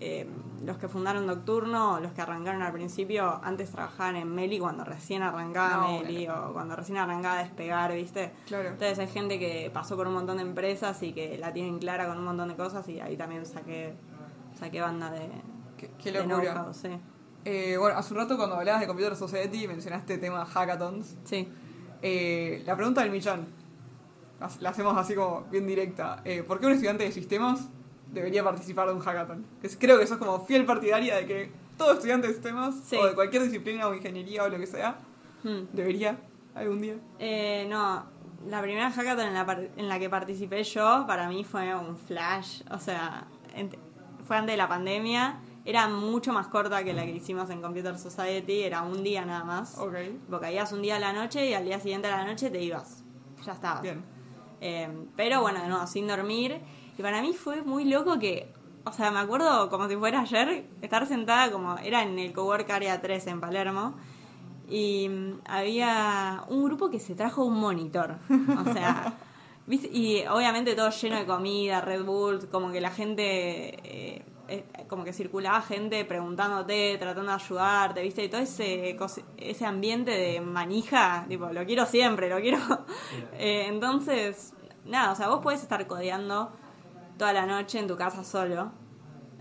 eh, los que fundaron Nocturno, los que arrancaron al principio, antes trabajaban en Meli cuando recién arrancaba No, Meli o cuando recién arrancaba a despegar, ¿viste? Claro. Entonces hay gente que pasó por un montón de empresas y que la tienen clara con un montón de cosas y ahí también saqué, saqué banda de, Qué, qué de locura. sí. Eh, bueno, hace un rato cuando hablabas de Computer Society mencionaste el tema hackathons. Sí. Eh, la pregunta del millón. La- hacemos así como bien directa. ¿Por qué un estudiante de sistemas debería participar de un hackathon? Creo que sos como fiel partidaria de que todo estudiante de sistemas Sí. o de cualquier disciplina o ingeniería o lo que sea Hmm. debería algún día. Eh, no, la primera hackathon en la, en la que participé yo, para mí fue un flash. O sea, fue antes de la pandemia. Era mucho más corta que la que hicimos en Computer Society. Era un día nada más. Ok. Vos caías un día a la noche y al día siguiente a la noche te ibas. Ya estabas. Bien. Eh, pero bueno, no, sin dormir. Y para mí fue muy loco que, o sea, me acuerdo como si fuera ayer, estar sentada como, era en el Cowork Area 3 en Palermo. Y mm, había un grupo que se trajo un monitor. O sea, ¿viste? y obviamente todo lleno de comida, Red Bull, como que la gente, eh, eh, como que circulaba gente preguntándote, tratando de ayudarte, ¿viste? Y todo ese, ese ambiente de manija, tipo, lo quiero siempre, lo quiero. Eh, entonces, nada, o sea, vos podés estar codeando toda la noche en tu casa solo.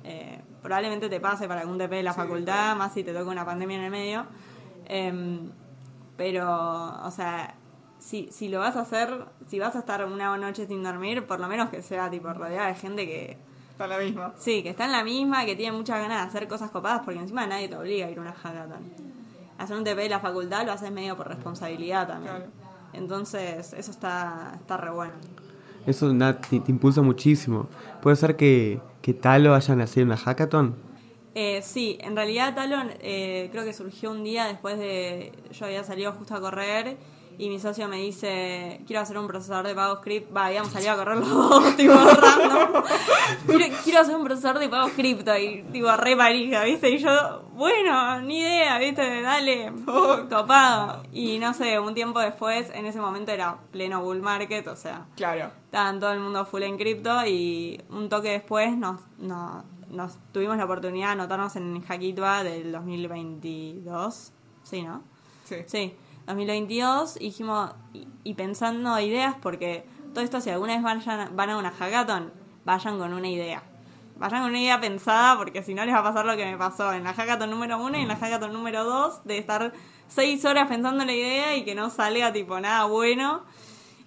Eh, probablemente te pase para algún TP de la facultad, más si te toca una pandemia en el medio. Em, pero, o sea, si, si lo vas a hacer, si vas a estar una noche sin dormir, por lo menos que sea tipo rodeada de gente que, Está la misma. sí, que está en la misma, que tiene muchas ganas de hacer cosas copadas, porque encima nadie te obliga a ir a una hackathon. Hacer un TP de la facultad lo haces medio por responsabilidad también. Claro. Entonces, eso está, está re bueno. Eso nada, te, impulsa muchísimo. Puede ser que, que Talo vayan a hacer una hackathon. Eh, sí, en realidad Talon eh, creo que surgió un día después de. Yo había salido justo a correr y mi socio me dice: Quiero hacer un procesador de pago script. Va, habíamos salido a correr los dos, tipo random. Quiero, quiero hacer un procesador de pago cripto y, tipo, re parija, ¿viste? Y yo, bueno, ni idea, ¿viste? Dale, copado. Y no sé, un tiempo después, en ese momento era pleno bull market, o sea, Claro. estaban todo el mundo full en cripto y un toque después nos, nos, nos tuvimos la oportunidad de anotarnos en Hackitva del 2022. Sí, ¿no? Sí. Sí, 2022 y dijimos, y, pensando ideas, porque todo esto, si alguna vez vayan, van a una hackathon, vayan con una idea. Vayan con una idea pensada, porque si no les va a pasar lo que me pasó en la hackathon número uno y en la hackathon número dos, de estar seis horas pensando en la idea y que no salga tipo nada bueno.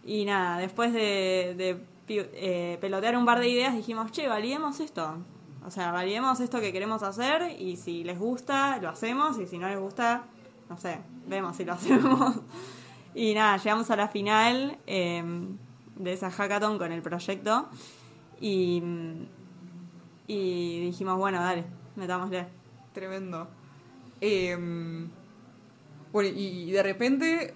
Y nada, después de, de eh, pelotear un par de ideas, dijimos, che, validemos esto. O sea, validemos esto que queremos hacer y si les gusta, lo hacemos y si no les gusta, no sé, vemos si lo hacemos. y nada, llegamos a la final eh, de esa hackathon con el proyecto y, y dijimos, bueno, dale, metámosle. Tremendo. Em, bueno, y de repente,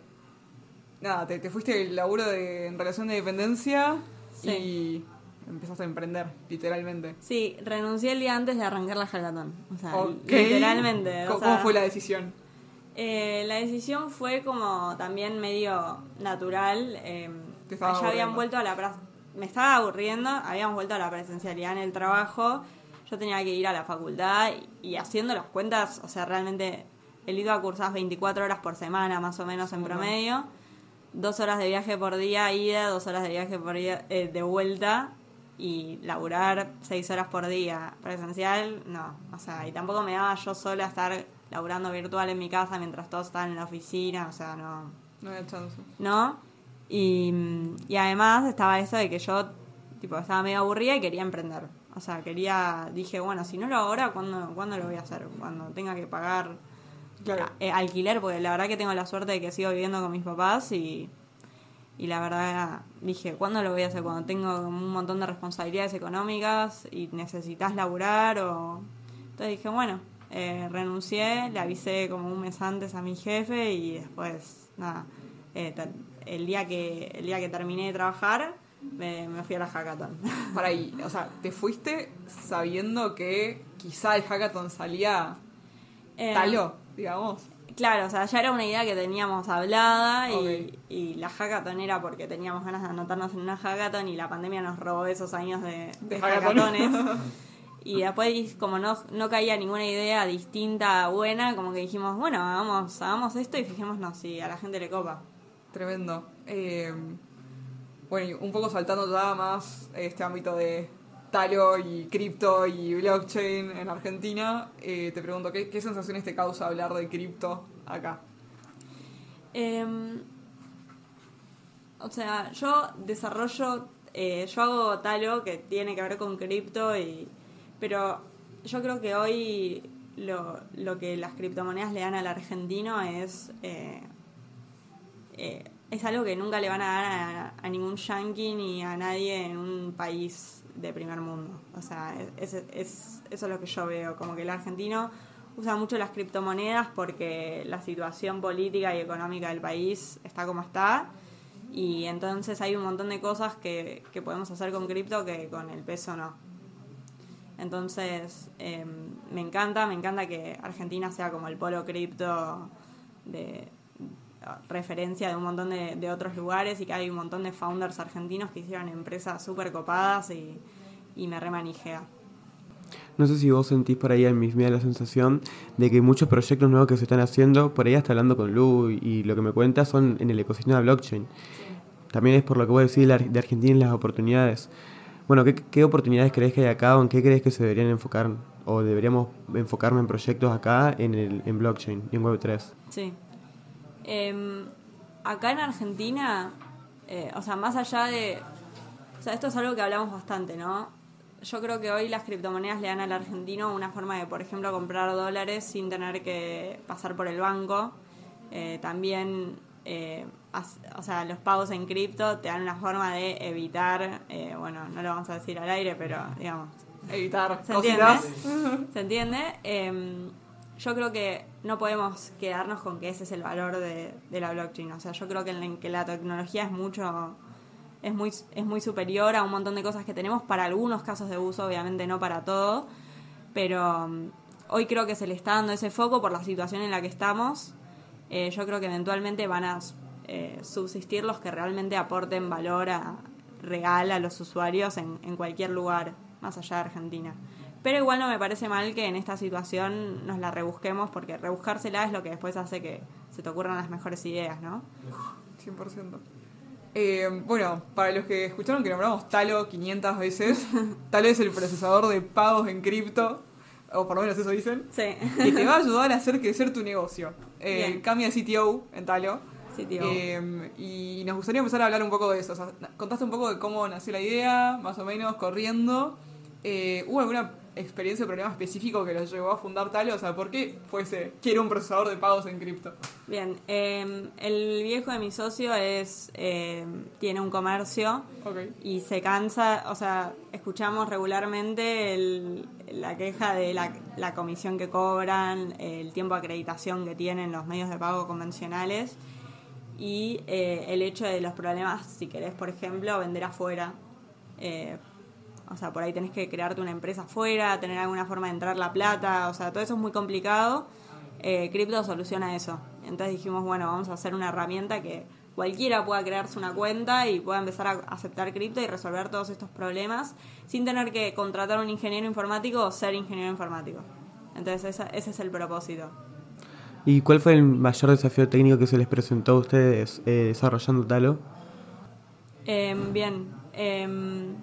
nada, te, te fuiste del laburo de, en relación de dependencia Sí. y empezaste a emprender, literalmente. Sí, renuncié el día antes de arrancar la hackathon. O sea, literalmente. o ¿Cómo, sea, cómo fue la decisión? Eh, la decisión fue como también medio natural. Eh, estaba ya habían vuelto a la me estaba aburriendo, habíamos vuelto a la presencialidad en el trabajo. Yo tenía que ir a la facultad y, y haciendo las cuentas, o sea, realmente el ido a cursar 24 horas por semana, más o menos en promedio. Dos horas de viaje por día, ida, dos horas de viaje por día, eh, de vuelta. Y laburar seis horas por día presencial, no. O sea, y tampoco me daba yo sola estar laburando virtual en mi casa mientras todos estaban en la oficina, o sea, no. No había chance. ¿no? Y, y además estaba eso de que yo tipo estaba medio aburrida y quería emprender. O sea, quería, dije, bueno, si no lo hago ahora, ¿cuándo, ¿cuándo lo voy a hacer? Cuando tenga que pagar Claro. eh, alquiler, porque la verdad que tengo la suerte de que sigo viviendo con mis papás y, y la verdad dije, ¿cuándo lo voy a hacer? Cuando tengo un montón de responsabilidades económicas y necesitas laburar o... Entonces dije, bueno, eh, renuncié, le avisé como un mes antes a mi jefe y después, nada, eh, el, día que, el día que terminé de trabajar me, me fui a la hackathon. Para ahí, o sea, te fuiste sabiendo que quizá el hackathon salía Eh, talo, digamos. Claro, o sea, ya era una idea que teníamos hablada y, la hackathon era porque teníamos ganas de anotarnos en una hackathon y la pandemia nos robó esos años de, De de hackatones. y después, como no, no caía ninguna idea distinta, buena, como que dijimos, bueno, hagamos, hagamos esto y fijémonos si a la gente le copa. Tremendo. Eh, bueno, y un poco saltando ya más este ámbito de talo y cripto y blockchain en Argentina, eh, te pregunto, ¿qué, ¿qué sensaciones te causa hablar de cripto acá? Em, o sea, yo desarrollo, eh, yo hago talo que tiene que ver con cripto, y, pero yo creo que hoy lo, lo que las criptomonedas le dan al argentino es, eh, eh, es algo que nunca le van a dar a, ningún yankee ni a nadie en un país de primer mundo. O sea, es- es- eso es lo que yo veo, como que el argentino usa mucho las criptomonedas porque la situación política y económica del país está como está y entonces hay un montón de cosas que, que podemos hacer con cripto que con el peso no. Entonces, eh, me encanta, me encanta que Argentina sea como el polo cripto de referencia de un montón de, de otros lugares y que hay un montón de founders argentinos que hicieron empresas súper copadas y, y me remanijea. No sé si vos sentís por ahí en mis me da la sensación de que muchos proyectos nuevos que se están haciendo, por ahí hasta hablando con Lu y, lo que me cuenta son en el ecosistema de blockchain. También es por lo que vos decís la- de Argentina y las oportunidades. Bueno, ¿qué, qué oportunidades crees que hay acá o en qué crees que se deberían enfocar o deberíamos enfocarnos en proyectos acá en, el, en blockchain en Web3? Sí. Em, acá en Argentina, eh, o sea, más allá de... O sea, esto es algo que hablamos bastante, ¿no? Yo creo que hoy las criptomonedas le dan al argentino una forma de, por ejemplo, comprar dólares sin tener que pasar por el banco. Eh, también, eh, o sea, los pagos en cripto te dan una forma de evitar, eh, bueno, no lo vamos a decir al aire, pero digamos, Evitar ¿Se cositas. entiende? ¿Se entiende? Em, yo creo que no podemos quedarnos con que ese es el valor de, de la blockchain. O sea, yo creo que, en que la tecnología es mucho, es muy, es muy superior a un montón de cosas que tenemos para algunos casos de uso, obviamente no para todo. Pero um, hoy creo que se le está dando ese foco por la situación en la que estamos. Eh, yo creo que eventualmente van a eh, subsistir los que realmente aporten valor a- real a los usuarios en, en cualquier lugar, más allá de Argentina. Pero igual no me parece mal que en esta situación nos la rebusquemos, porque rebuscársela es lo que después hace que se te ocurran las mejores ideas, ¿no? 100%. Eh, bueno, para los que escucharon que nombramos Talo 500 veces, Talo es el procesador de pagos en cripto, o por lo menos eso dicen, Sí. que te va a ayudar a hacer crecer tu negocio. Eh, cambia de CTO en Talo. Eh, y nos gustaría empezar a hablar un poco de eso. O sea, contaste un poco de cómo nació la idea, más o menos corriendo. Eh, ¿Hubo alguna experiencia o problema específico que los llevó a fundar Talo? O sea, ¿por qué fuese quiero un procesador de pagos en cripto? Bien, eh, el viejo de mi socio es eh, tiene un comercio y se cansa, o sea, escuchamos regularmente el- la queja de la, la comisión que cobran, el tiempo de acreditación que tienen los medios de pago convencionales y eh, el hecho de los problemas, si querés, por ejemplo, vender afuera. Eh, o sea, por ahí tenés que crearte una empresa afuera, tener alguna forma de entrar la plata, o sea, todo eso es muy complicado. Eh, Crypto soluciona eso. Entonces dijimos, bueno, vamos a hacer una herramienta que cualquiera pueda crearse una cuenta y pueda empezar a aceptar cripto y resolver todos estos problemas sin tener que contratar un ingeniero informático o ser ingeniero informático. Entonces esa- ese es el propósito. ¿Y cuál fue el mayor desafío técnico que se les presentó a ustedes eh, desarrollando Talo? Em, bien. em,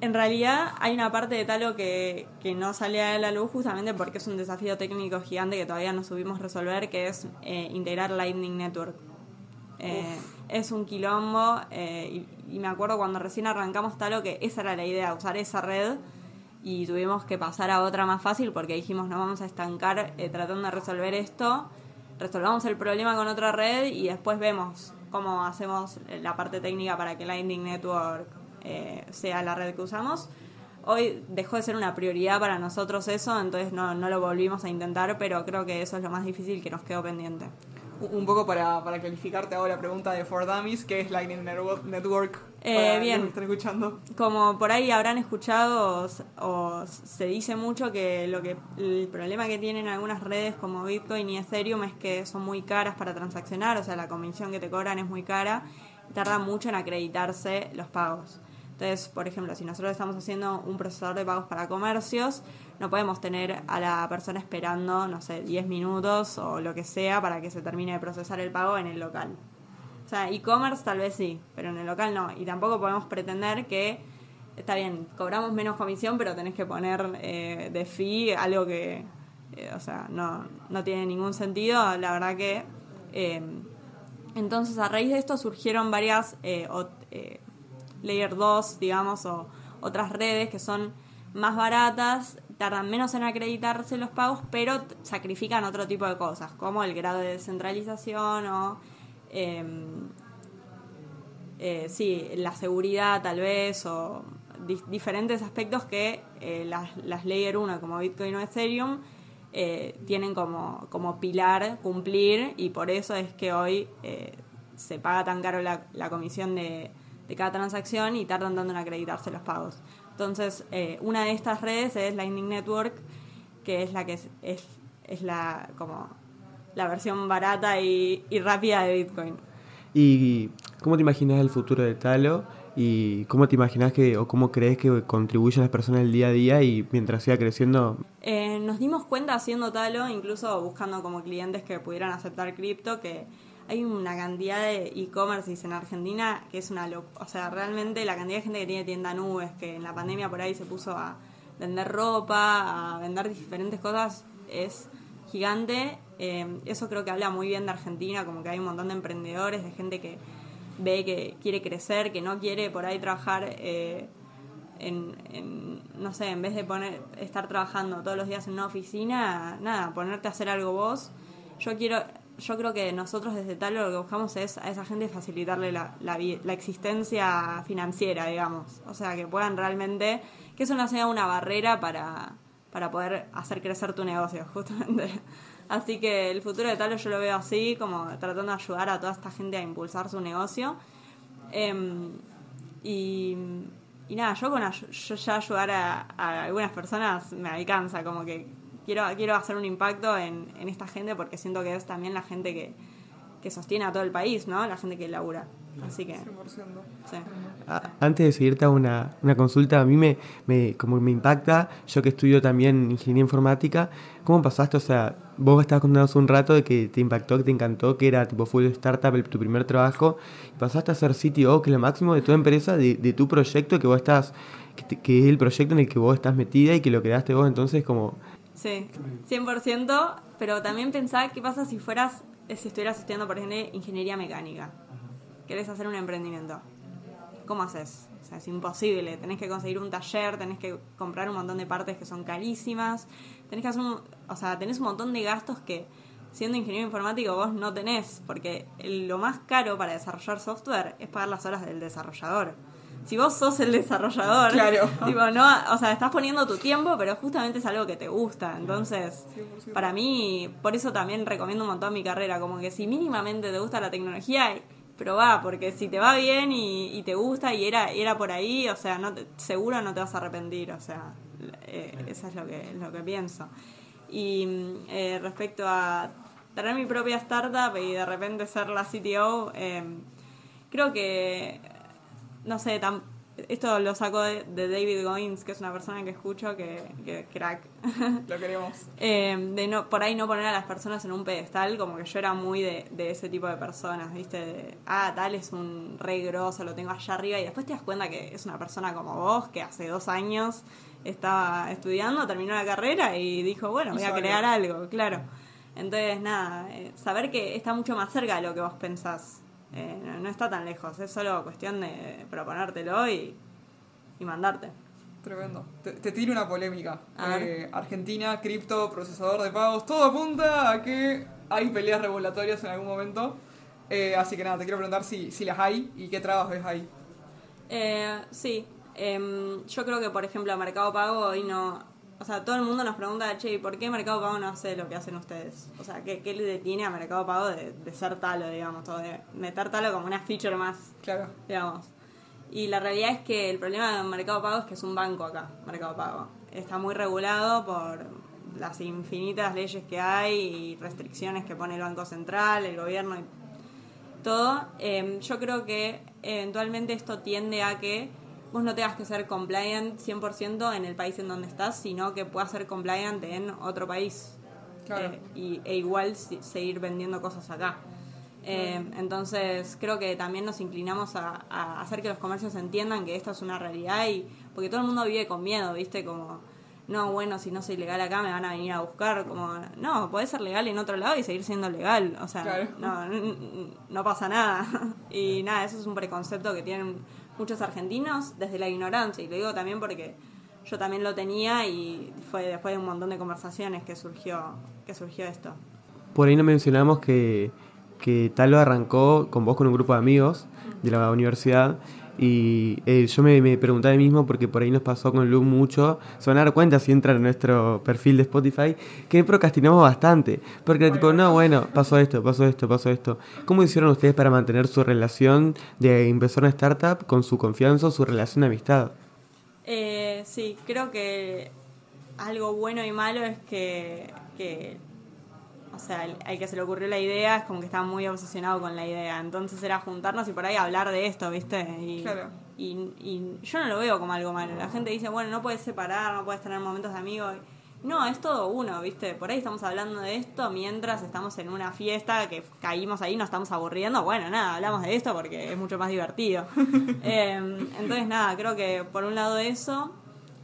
en realidad hay una parte de Talo que, que no sale a la luz justamente porque es un desafío técnico gigante que todavía no subimos resolver, que es eh, integrar Lightning Network. Eh, es un quilombo eh, y, y me acuerdo cuando recién arrancamos Talo que esa era la idea, usar esa red y tuvimos que pasar a otra más fácil porque dijimos no vamos a estancar eh, tratando de resolver esto, resolvamos el problema con otra red y después vemos cómo hacemos la parte técnica para que Lightning Network eh, sea la red que usamos. Hoy dejó de ser una prioridad para nosotros eso, entonces no, no lo volvimos a intentar, pero creo que eso es lo más difícil que nos quedó pendiente. Un poco para, para clarificarte ahora la pregunta de For Dummies, ¿qué es Lightning Network? Eh, bien. están escuchando. Como por ahí habrán escuchado o se dice mucho que lo que el problema que tienen algunas redes como Bitcoin y Ethereum es que son muy caras para transaccionar, o sea, la comisión que te cobran es muy cara y tarda mucho en acreditarse los pagos. Entonces, por ejemplo, si nosotros estamos haciendo un procesador de pagos para comercios, no podemos tener a la persona esperando, no sé, 10 minutos o lo que sea para que se termine de procesar el pago en el local. O sea, e-commerce tal vez sí, pero en el local no. Y tampoco podemos pretender que, está bien, cobramos menos comisión, pero tenés que poner eh, de fee algo que, eh, o sea, no, no tiene ningún sentido. La verdad que... eh, entonces, a raíz de esto surgieron varias eh, Layer 2, digamos, o otras redes que son más baratas, tardan menos en acreditarse los pagos, pero sacrifican otro tipo de cosas, como el grado de descentralización o, em, eh, sí, la seguridad tal vez, o di- diferentes aspectos que eh, las, las Layer 1 como Bitcoin o Ethereum eh, tienen como, como pilar cumplir y por eso es que hoy se paga tan caro la, la comisión de, de cada transacción y tardan tanto en acreditarse los pagos. Entonces, una de estas redes es Lightning Network, que es la que es, es, es la como la versión barata y, y rápida de Bitcoin. ¿Y cómo te imaginas el futuro de Talo? ¿Y cómo te imaginas que, o cómo crees que contribuyen las personas el día a día y mientras siga creciendo? Eh, nos dimos cuenta haciendo Talo, incluso buscando como clientes que pudieran aceptar cripto, que hay una cantidad de e-commerce en Argentina que es una locura. O sea, realmente la cantidad de gente que tiene tienda nubes, que en la pandemia por ahí se puso a vender ropa, a vender diferentes cosas, es gigante. Eh, eso creo que habla muy bien de Argentina, como que hay un montón de emprendedores, de gente que ve que quiere crecer, que no quiere por ahí trabajar eh, en, en, no sé, en vez de poner estar trabajando todos los días en una oficina, nada, ponerte a hacer algo vos. Yo quiero, yo creo que nosotros desde Talo lo que buscamos es a esa gente facilitarle la, la, la existencia financiera, digamos. O sea, que puedan realmente, que eso no sea una barrera para, para poder hacer crecer tu negocio, justamente. Así que el futuro de Talo yo lo veo así, como tratando de ayudar a toda esta gente a impulsar su negocio. Em, y, nada, yo con yo ya ayudar a, a algunas personas me alcanza, como que quiero, quiero hacer un impacto en, en esta gente porque siento que es también la gente que, que sostiene a todo el país, ¿no? La gente que labura. Así que, 100%. sí. Antes de seguirte a una, una consulta, a mí me, me, como me impacta, yo que estudio también ingeniería informática, ¿cómo pasaste? O sea, vos estabas contando hace un rato de que te impactó, que te encantó, que era tipo full startup, el- tu primer trabajo, y pasaste a ser CTO, que es lo máximo de tu empresa, de, de tu proyecto que vos estás, que, te- que es el proyecto en el que vos estás metida y que lo creaste vos, entonces como... Sí, 100%, pero también pensá qué pasa si fueras, si estuvieras estudiando, por ejemplo, ingeniería mecánica. Querés hacer un emprendimiento. ¿Cómo haces? O sea, es imposible. Tenés que conseguir un taller, tenés que comprar un montón de partes que son carísimas, tenés que hacer un, o sea, tenés un montón de gastos que siendo ingeniero informático vos no tenés, porque lo más caro para desarrollar software es pagar las horas del desarrollador. Si vos sos el desarrollador, Claro. tipo, no, o sea, estás poniendo tu tiempo, pero justamente es algo que te gusta. Entonces, 100%. para mí, por eso también recomiendo un montón mi carrera, como que si mínimamente te gusta la tecnología, probá, porque si te va bien y, te gusta y era, era por ahí, o sea, no te- seguro no te vas a arrepentir, o sea, eh, eso es lo que, lo que pienso. Y mm, eh, respecto a tener mi propia startup y de repente ser la CTO, eh, creo que, no sé, tam- esto lo saco de, de David Goins, que es una persona que escucho, que, que crack. Lo queremos. Eh, de no por ahí no poner a las personas en un pedestal, como que yo era muy de, de ese tipo de personas, ¿viste? De, ah, tal es un re grosso, lo tengo allá arriba, y después te das cuenta que es una persona como vos, que hace dos años estaba estudiando, terminó la carrera y dijo, bueno, voy a crear algo. algo, claro. Entonces, nada, eh, saber que está mucho más cerca de lo que vos pensás. Eh, no, no está tan lejos, es solo cuestión de proponértelo y, y mandarte. Tremendo. Te, te tiro una polémica. Eh, Argentina, cripto, procesador de pagos, todo apunta a que hay peleas regulatorias en algún momento. Eh, así que nada, te quiero preguntar si, si las hay y qué trabas ves ahí. Eh, sí, Em, yo creo que, por ejemplo, Mercado Pago hoy no... O sea, todo el mundo nos pregunta, che, ¿y ¿por qué Mercado Pago no hace lo que hacen ustedes? O sea, ¿qué, qué le detiene a Mercado Pago de, de ser talo, digamos? O de meter talo como una feature más, Claro. digamos. Y la realidad es que el problema de Mercado Pago es que es un banco acá, Mercado Pago. Está muy regulado por las infinitas leyes que hay y restricciones que pone el Banco Central, el gobierno y todo. Eh, yo creo que eventualmente esto tiende a que vos no tengas que ser compliant 100% en el país en donde estás, sino que puedas ser compliant en otro país. Claro. Eh, y, e igual si- seguir vendiendo cosas acá. Eh, entonces creo que también nos inclinamos a, a hacer que los comercios entiendan que esto es una realidad y porque todo el mundo vive con miedo, ¿viste? Como, no, bueno, si no soy legal acá me van a venir a buscar, como, no, podés ser legal en otro lado y seguir siendo legal, o sea, Claro. no, n- n- no pasa nada. y nada, eso es un preconcepto que tienen muchos argentinos desde la ignorancia y lo digo también porque yo también lo tenía y fue después de un montón de conversaciones que surgió, que surgió esto. Por ahí no mencionamos que, que Talo arrancó con vos con un grupo de amigos de la universidad y eh, yo me, me preguntaba a mí mismo porque por ahí nos pasó con Lu mucho, se van a dar cuenta si entran en nuestro perfil de Spotify que procrastinamos bastante, porque era tipo, no, bueno, pasó esto, pasó esto, pasó esto. ¿Cómo hicieron ustedes para mantener su relación de empezar una startup con su confianza, su relación de amistad? Eh, sí, creo que algo bueno y malo es que, que o sea, al que se le ocurrió la idea es como que estaba muy obsesionado con la idea. Entonces era juntarnos y por ahí hablar de esto, ¿viste? Y, Claro. y, y yo no lo veo como algo malo. La gente dice, bueno, no puedes separar, no puedes tener momentos de amigos. No, es todo uno, ¿viste? Por ahí estamos hablando de esto mientras estamos en una fiesta que caímos ahí, nos estamos aburriendo. Bueno, nada, hablamos de esto porque es mucho más divertido. Eh, entonces, nada, creo que por un lado eso.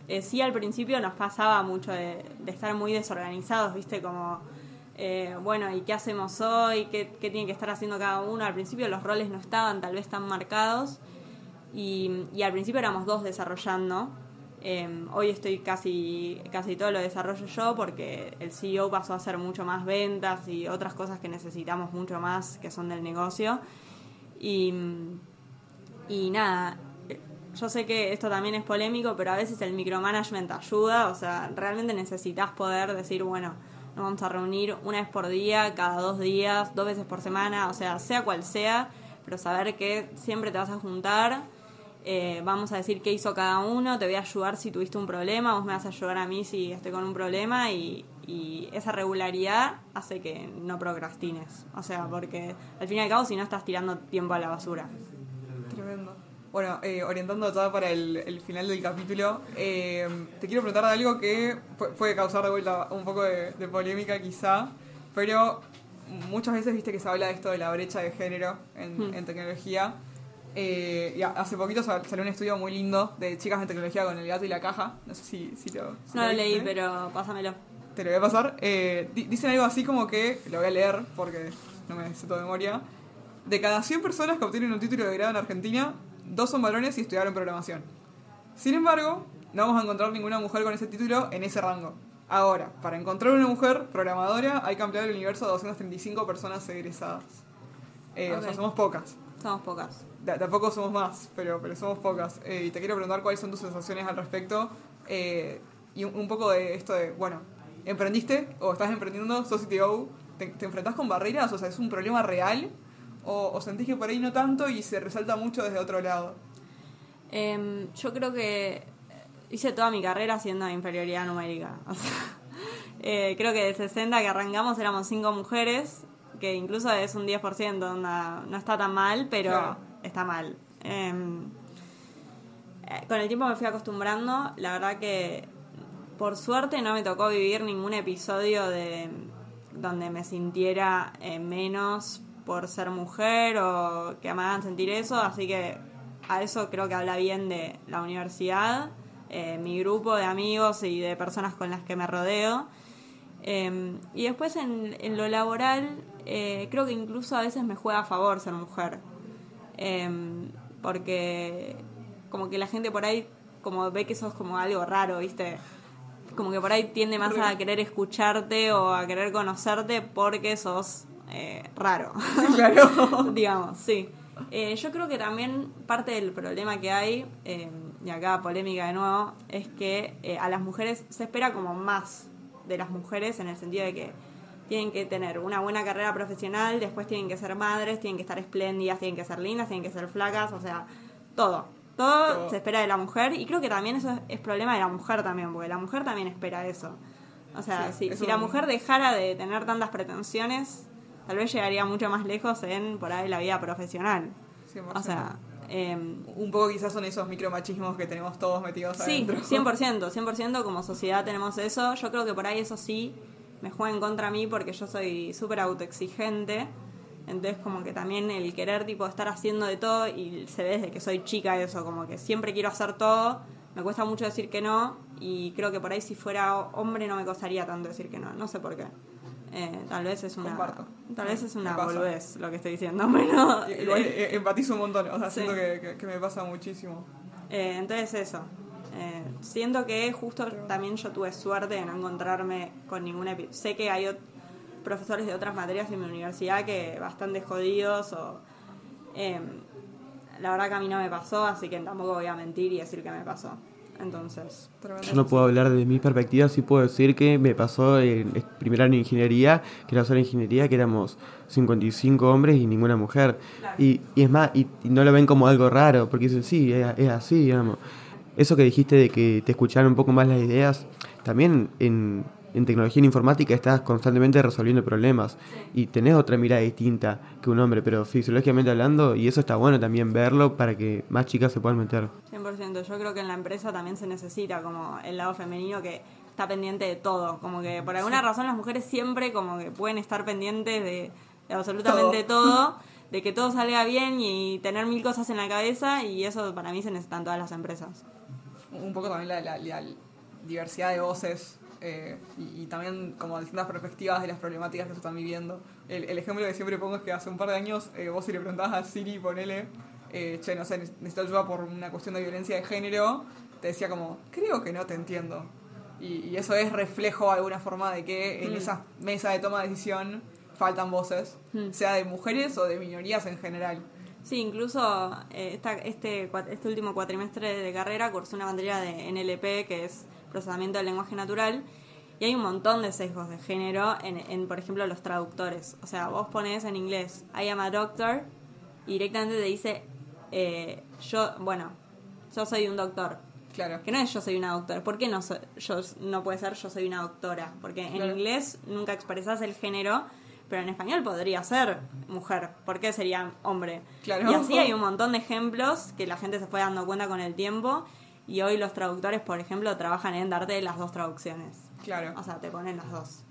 Eh, sí, al principio nos pasaba mucho de, de estar muy desorganizados, ¿viste? Como, eh, bueno, ¿y qué hacemos hoy? ¿Qué, ¿Qué tiene que estar haciendo cada uno? Al principio los roles no estaban tal vez tan marcados y, al principio éramos dos desarrollando. Eh, hoy estoy casi, casi todo lo desarrollo yo porque el CEO pasó a hacer mucho más ventas y otras cosas que necesitamos mucho más que son del negocio. Y, y nada, yo sé que esto también es polémico, pero a veces el micromanagement ayuda, o sea, realmente necesitas poder decir, bueno, nos vamos a reunir una vez por día, cada dos días, dos veces por semana, o sea, sea cual sea, pero saber que siempre te vas a juntar. eh, vamos a decir qué hizo cada uno, te voy a ayudar si tuviste un problema, vos me vas a ayudar a mí si estoy con un problema y, y esa regularidad hace que no procrastines. O sea, porque al fin y al cabo si no estás tirando tiempo a la basura. Tremendo. Bueno, eh, orientando ya para el, el final del capítulo, eh, te quiero preguntar de algo que pu- puede causar de vuelta un poco de, de polémica quizá, pero muchas veces viste que se habla de esto de la brecha de género en, Hmm. en tecnología. Eh, y hace poquito sal- salió un estudio muy lindo de chicas en tecnología con el gato y la caja. No sé si, si lo, si No lo leí, pero pásamelo. Te lo voy a pasar. Di- dicen algo así como que, lo voy a leer porque no me sé todo de memoria. De cada 100 personas que obtienen un título de grado en Argentina, dos son varones y estudiaron programación. Sin embargo, no vamos a encontrar ninguna mujer con ese título en ese rango. Ahora, para encontrar una mujer programadora hay que ampliar el universo a 235 personas egresadas. Eh, O sea, somos pocas. Somos pocas. De- Tampoco somos más, pero, pero somos pocas. Eh, y te quiero preguntar cuáles son tus sensaciones al respecto. eh, y un, un poco de esto de, bueno, ¿emprendiste o estás emprendiendo? ¿Sos CTO? ¿Te, te enfrentás con barreras? O sea, ¿es un problema real? O, ¿O sentís que por ahí no tanto y se resalta mucho desde otro lado? Em, yo creo que hice toda mi carrera haciendo inferioridad numérica. O sea, eh, creo que de 60 que arrancamos éramos 5 mujeres, que incluso es un 10%, onda, no está tan mal, pero Claro. está mal. Em, eh, con el tiempo me fui acostumbrando, la verdad que por suerte no me tocó vivir ningún episodio de donde me sintiera eh, menos por ser mujer o que me hagan sentir eso, así que a eso creo que habla bien de la universidad, eh, mi grupo de amigos y de personas con las que me rodeo. Eh, y después en, en lo laboral, eh, creo que incluso a veces me juega a favor ser mujer. Eh, porque como que la gente por ahí como ve que sos como algo raro, ¿viste? Como que por ahí tiende más a querer escucharte o a querer conocerte porque sos eh, raro. Claro. digamos, sí. Eh, yo creo que también parte del problema que hay, eh, y acá polémica de nuevo, es que eh, a las mujeres se espera como más de las mujeres en el sentido de que tienen que tener una buena carrera profesional, después tienen que ser madres, tienen que estar espléndidas, tienen que ser lindas, tienen que ser flacas, o sea, todo. Todo, Todo. se espera de la mujer y creo que también eso es, es problema de la mujer también, porque la mujer también espera eso. O sea, Sí, si, si la mujer dejara de tener tantas pretensiones, tal vez llegaría mucho más lejos en por ahí la vida profesional. 100%. O sea, em, un poco quizás son esos micromachismos que tenemos todos metidos sí, adentro. 100%, 100% como sociedad tenemos eso. Yo creo que por ahí eso sí me juega en contra a mí porque yo soy súper autoexigente. Entonces como que también el querer tipo estar haciendo de todo y se ve desde que soy chica eso, como que siempre quiero hacer todo, me cuesta mucho decir que no y creo que por ahí si fuera hombre no me costaría tanto decir que no, no sé por qué. Eh, tal vez es una Comparto. tal vez es una boludez lo que estoy diciendo, pero Y- Igual eh, empatizo un montón, o sea, Sí. siento que, que- que me pasa muchísimo. Eh, entonces eso. Eh, siento que justo también yo tuve suerte de no encontrarme con ningún epi- Sé que hay profesores de otras materias en mi universidad que bastante jodidos o... em, la verdad que a mí no me pasó, así que tampoco voy a mentir y decir que me pasó. Entonces... Yo no puedo hablar de mi perspectiva, sí puedo decir que me pasó en el primer año de ingeniería, que era solo ingeniería, que éramos 55 hombres y ninguna mujer. Y, y es más, y, y no lo ven como algo raro, porque dicen, sí, es, es así, digamos. Eso que dijiste de que te escucharon un poco más las ideas, también en, en tecnología y en informática estás constantemente resolviendo problemas y tenés otra mirada distinta que un hombre, pero fisiológicamente hablando, y eso está bueno también verlo para que más chicas se puedan meter. 100%. Yo creo que en la empresa también se necesita como el lado femenino que está pendiente de todo. Como que por alguna razón las mujeres siempre como que pueden estar pendientes de, de absolutamente todo. de que todo salga bien y tener mil cosas en la cabeza y eso para mí se necesita en todas las empresas. un poco también la, la- la diversidad de voces eh, y, y también como distintas perspectivas de las problemáticas que se están viviendo. El, el ejemplo que siempre pongo es que hace un par de años eh, vos si le preguntabas a Siri, ponele, eh, che, no sé, necesito ayuda por una cuestión de violencia de género, te decía como, creo que no te entiendo. Y, y eso es reflejo de alguna forma de que en Mm. esa mesa de toma de decisión faltan voces, Mm. sea de mujeres o de minorías en general. Sí, incluso eh, esta- este, este último cuatrimestre de carrera cursé una materia de NLP, que es procesamiento del lenguaje natural, y hay un montón de sesgos de género en, en, por ejemplo, los traductores. O sea, vos ponés en inglés, I am a doctor, y directamente te dice, eh, yo, bueno, yo soy un doctor. Claro. Que no es yo soy una doctora. ¿Por qué no, so- yo, no puede ser yo soy una doctora? Porque en Claro. inglés nunca expresas el género, pero en español podría ser mujer. ¿Por qué sería hombre? Claro. Y así hay un montón de ejemplos que la gente se fue dando cuenta con el tiempo. Y hoy los traductores, por ejemplo, trabajan en darte las dos traducciones. Claro. O sea, te ponen las dos.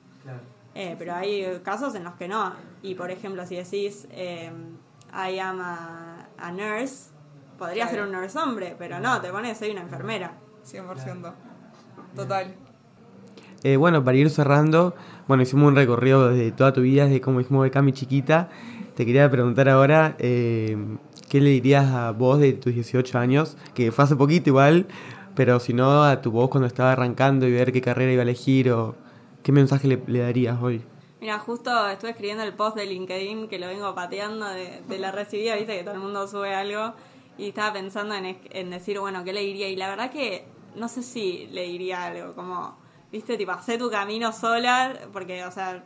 Eh, pero hay casos en los que no. Y por ejemplo, si decís eh, I am a, a nurse, podría Claro. ser un nurse hombre, pero no, te pones soy una enfermera. 100%. Total. Eh, bueno, para ir cerrando, bueno, hicimos un recorrido desde toda tu vida, desde cómo dijimos de Cami chiquita. Te quería preguntar ahora, eh, ¿qué le dirías a vos de tus 18 años? Que fue hace poquito igual, pero si no, a tu voz cuando estaba arrancando y ver qué carrera iba a elegir o qué mensaje le, le darías hoy. Mira, justo estuve escribiendo el post de LinkedIn que lo vengo pateando de, de la recibida, viste que todo el mundo sube algo. Y estaba pensando en, en decir, bueno, ¿qué le diría? Y la verdad que no sé si le diría algo, como, viste, tipo, hacé tu camino sola, porque, o sea,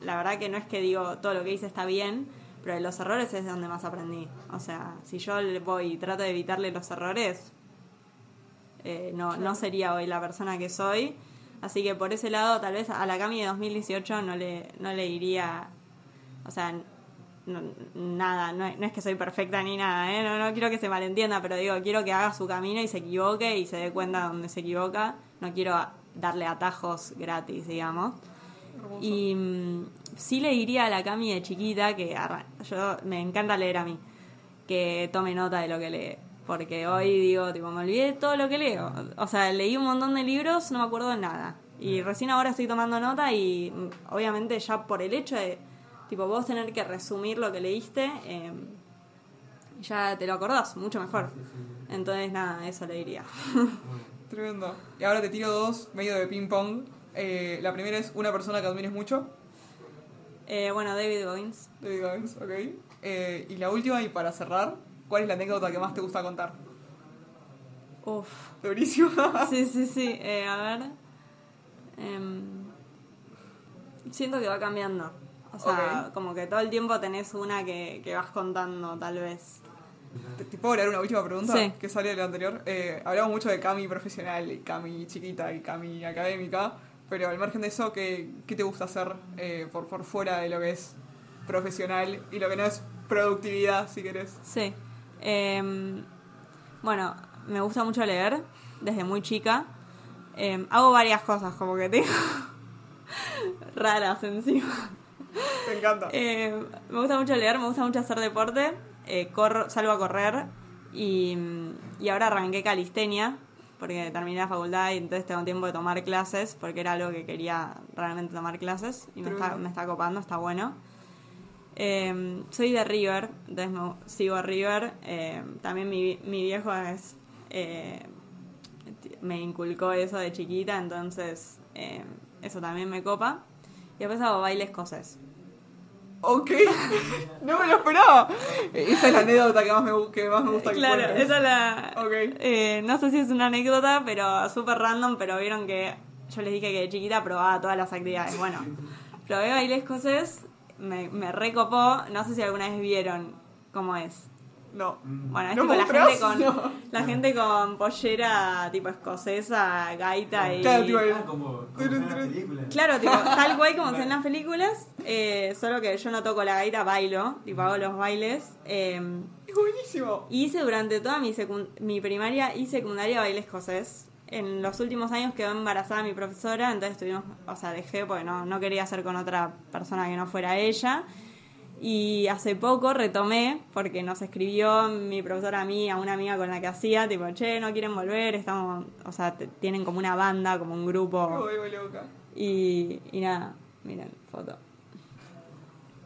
la verdad que no es que digo todo lo que hice está bien, pero de los errores es de donde más aprendí. O sea, si yo le voy y trato de evitarle los errores, eh, no, no sería hoy la persona que soy. Así que por ese lado, tal vez a la Cami de 2018 no le, no le diría, o sea, no- nada, no, es- no es que soy perfecta ni nada, ¿eh? no, no quiero que se malentienda, pero digo, quiero que haga su camino y se equivoque y se dé cuenta donde se equivoca. No quiero darle atajos gratis, digamos. Hermoso. Y mm, sí le diría a la Cami de chiquita, que arra- yo me encanta leer a mí, que tome nota de lo que lee. Porque hoy digo, tipo, me olvidé de todo lo que leo. O sea, leí un montón de libros, no me acuerdo de nada. Y recién ahora estoy tomando nota y mm, obviamente ya por el hecho de, tipo, vos tener que resumir lo que leíste, eh, ya te lo acordás mucho mejor. Entonces, nada, eso le diría. Tremendo. Y ahora te tiro dos, medio de ping pong. Eh, la primera es una persona que admires mucho. Eh, bueno, David Goins. David Goggins, ok. Eh, y la última, y para cerrar, ¿cuál es la anécdota que más te gusta contar? Uf. Durísimo. Sí, sí, sí. Eh, a ver. Em, siento que va cambiando. O sea, como que todo el tiempo tenés una que, que vas contando, tal vez. ¿Te, te puedo agregar una última pregunta? Sí. Que sale de la anterior. Eh, hablamos mucho de Cami profesional, y Cami chiquita y Cami académica. Pero al margen de eso, ¿qué, qué te gusta hacer eh, por, por fuera de lo que es profesional y lo que no es productividad, si querés? Sí. Em, bueno, me gusta mucho leer desde muy chica. Em, hago varias cosas, como que tengo raras encima. Me encanta. Eh, me gusta mucho leer, me gusta mucho hacer deporte. eh, corro, salgo a correr y, y ahora arranqué calistenia porque terminé la facultad y entonces tengo tiempo de tomar clases porque era algo que quería realmente tomar clases y me está, me está copando, está bueno. Eh, soy de River, entonces me- sigo a River. eh, también mi, mi viejo es, eh, me inculcó eso de chiquita, entonces eh, eso también me copa. Y después hago baile escocés. Ok, no me lo esperaba. Esa es la anécdota que más me, que más me gusta que Claro, cuentes. esa es la... Ok. eh, no sé si es una anécdota, pero súper random, pero vieron que yo les dije que de chiquita probaba todas las actividades. Bueno, probé baile escocés, me, me recopó, no sé si alguna vez vieron cómo es. No. Bueno, es ¿No tipo la gente, con, No. la gente con pollera tipo escocesa, gaita y... Claro, tipo, Ah, como, como en la película. Claro, tipo, tal cual como se en las películas, eh, solo que yo no toco la gaita, bailo, tipo hago los bailes. eh, Es buenísimo. y hice durante toda mi, mi primaria y secundaria baile escocés. En los últimos años quedó embarazada mi profesora, entonces tuvimos, o sea, dejé porque no, no quería hacer con otra persona que no fuera ella. Y hace poco retomé, porque nos escribió mi profesora a mí, a una amiga con la que hacía, tipo, che, no quieren volver, estamos, o sea, te- tienen como una banda, como un Me grupo. Y, y nada, miren, foto.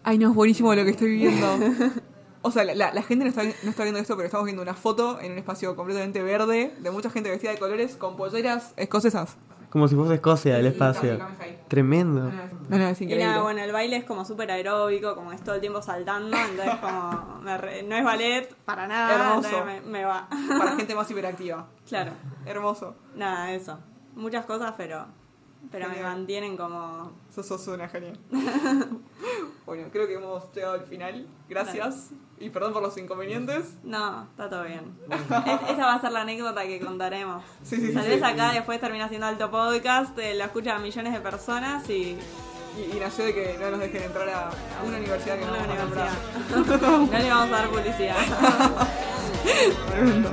Ay, no, es buenísimo lo que estoy viendo. O sea, la, la- la gente no está, no está viendo esto, pero estamos viendo una foto en un espacio completamente verde de mucha gente vestida de colores con polleras escocesas. Como si fuese Escocia el espacio. Tremendo. No, no, es Y nada, bueno, el baile es como súper aeróbico, como es todo el tiempo saltando, entonces como me re- no es ballet para nada, Hermoso. me va. Para gente más hiperactiva. claro, Hermoso. nada, eso. Muchas cosas, pero pero me mantienen como... Sos, sos una genial. bueno, creo que hemos llegado al final. Gracias. Y perdón por los inconvenientes. No, está todo bien. Es- esa va a ser la anécdota que contaremos. Sí, sí, Tal sí. vez acá después termina siendo alto podcast, eh, lo escuchan millones de personas y Y, y nació de que no nos dejen entrar a una universidad que no una vamos a nombrar. no le vamos a dar publicidad. Tremendo.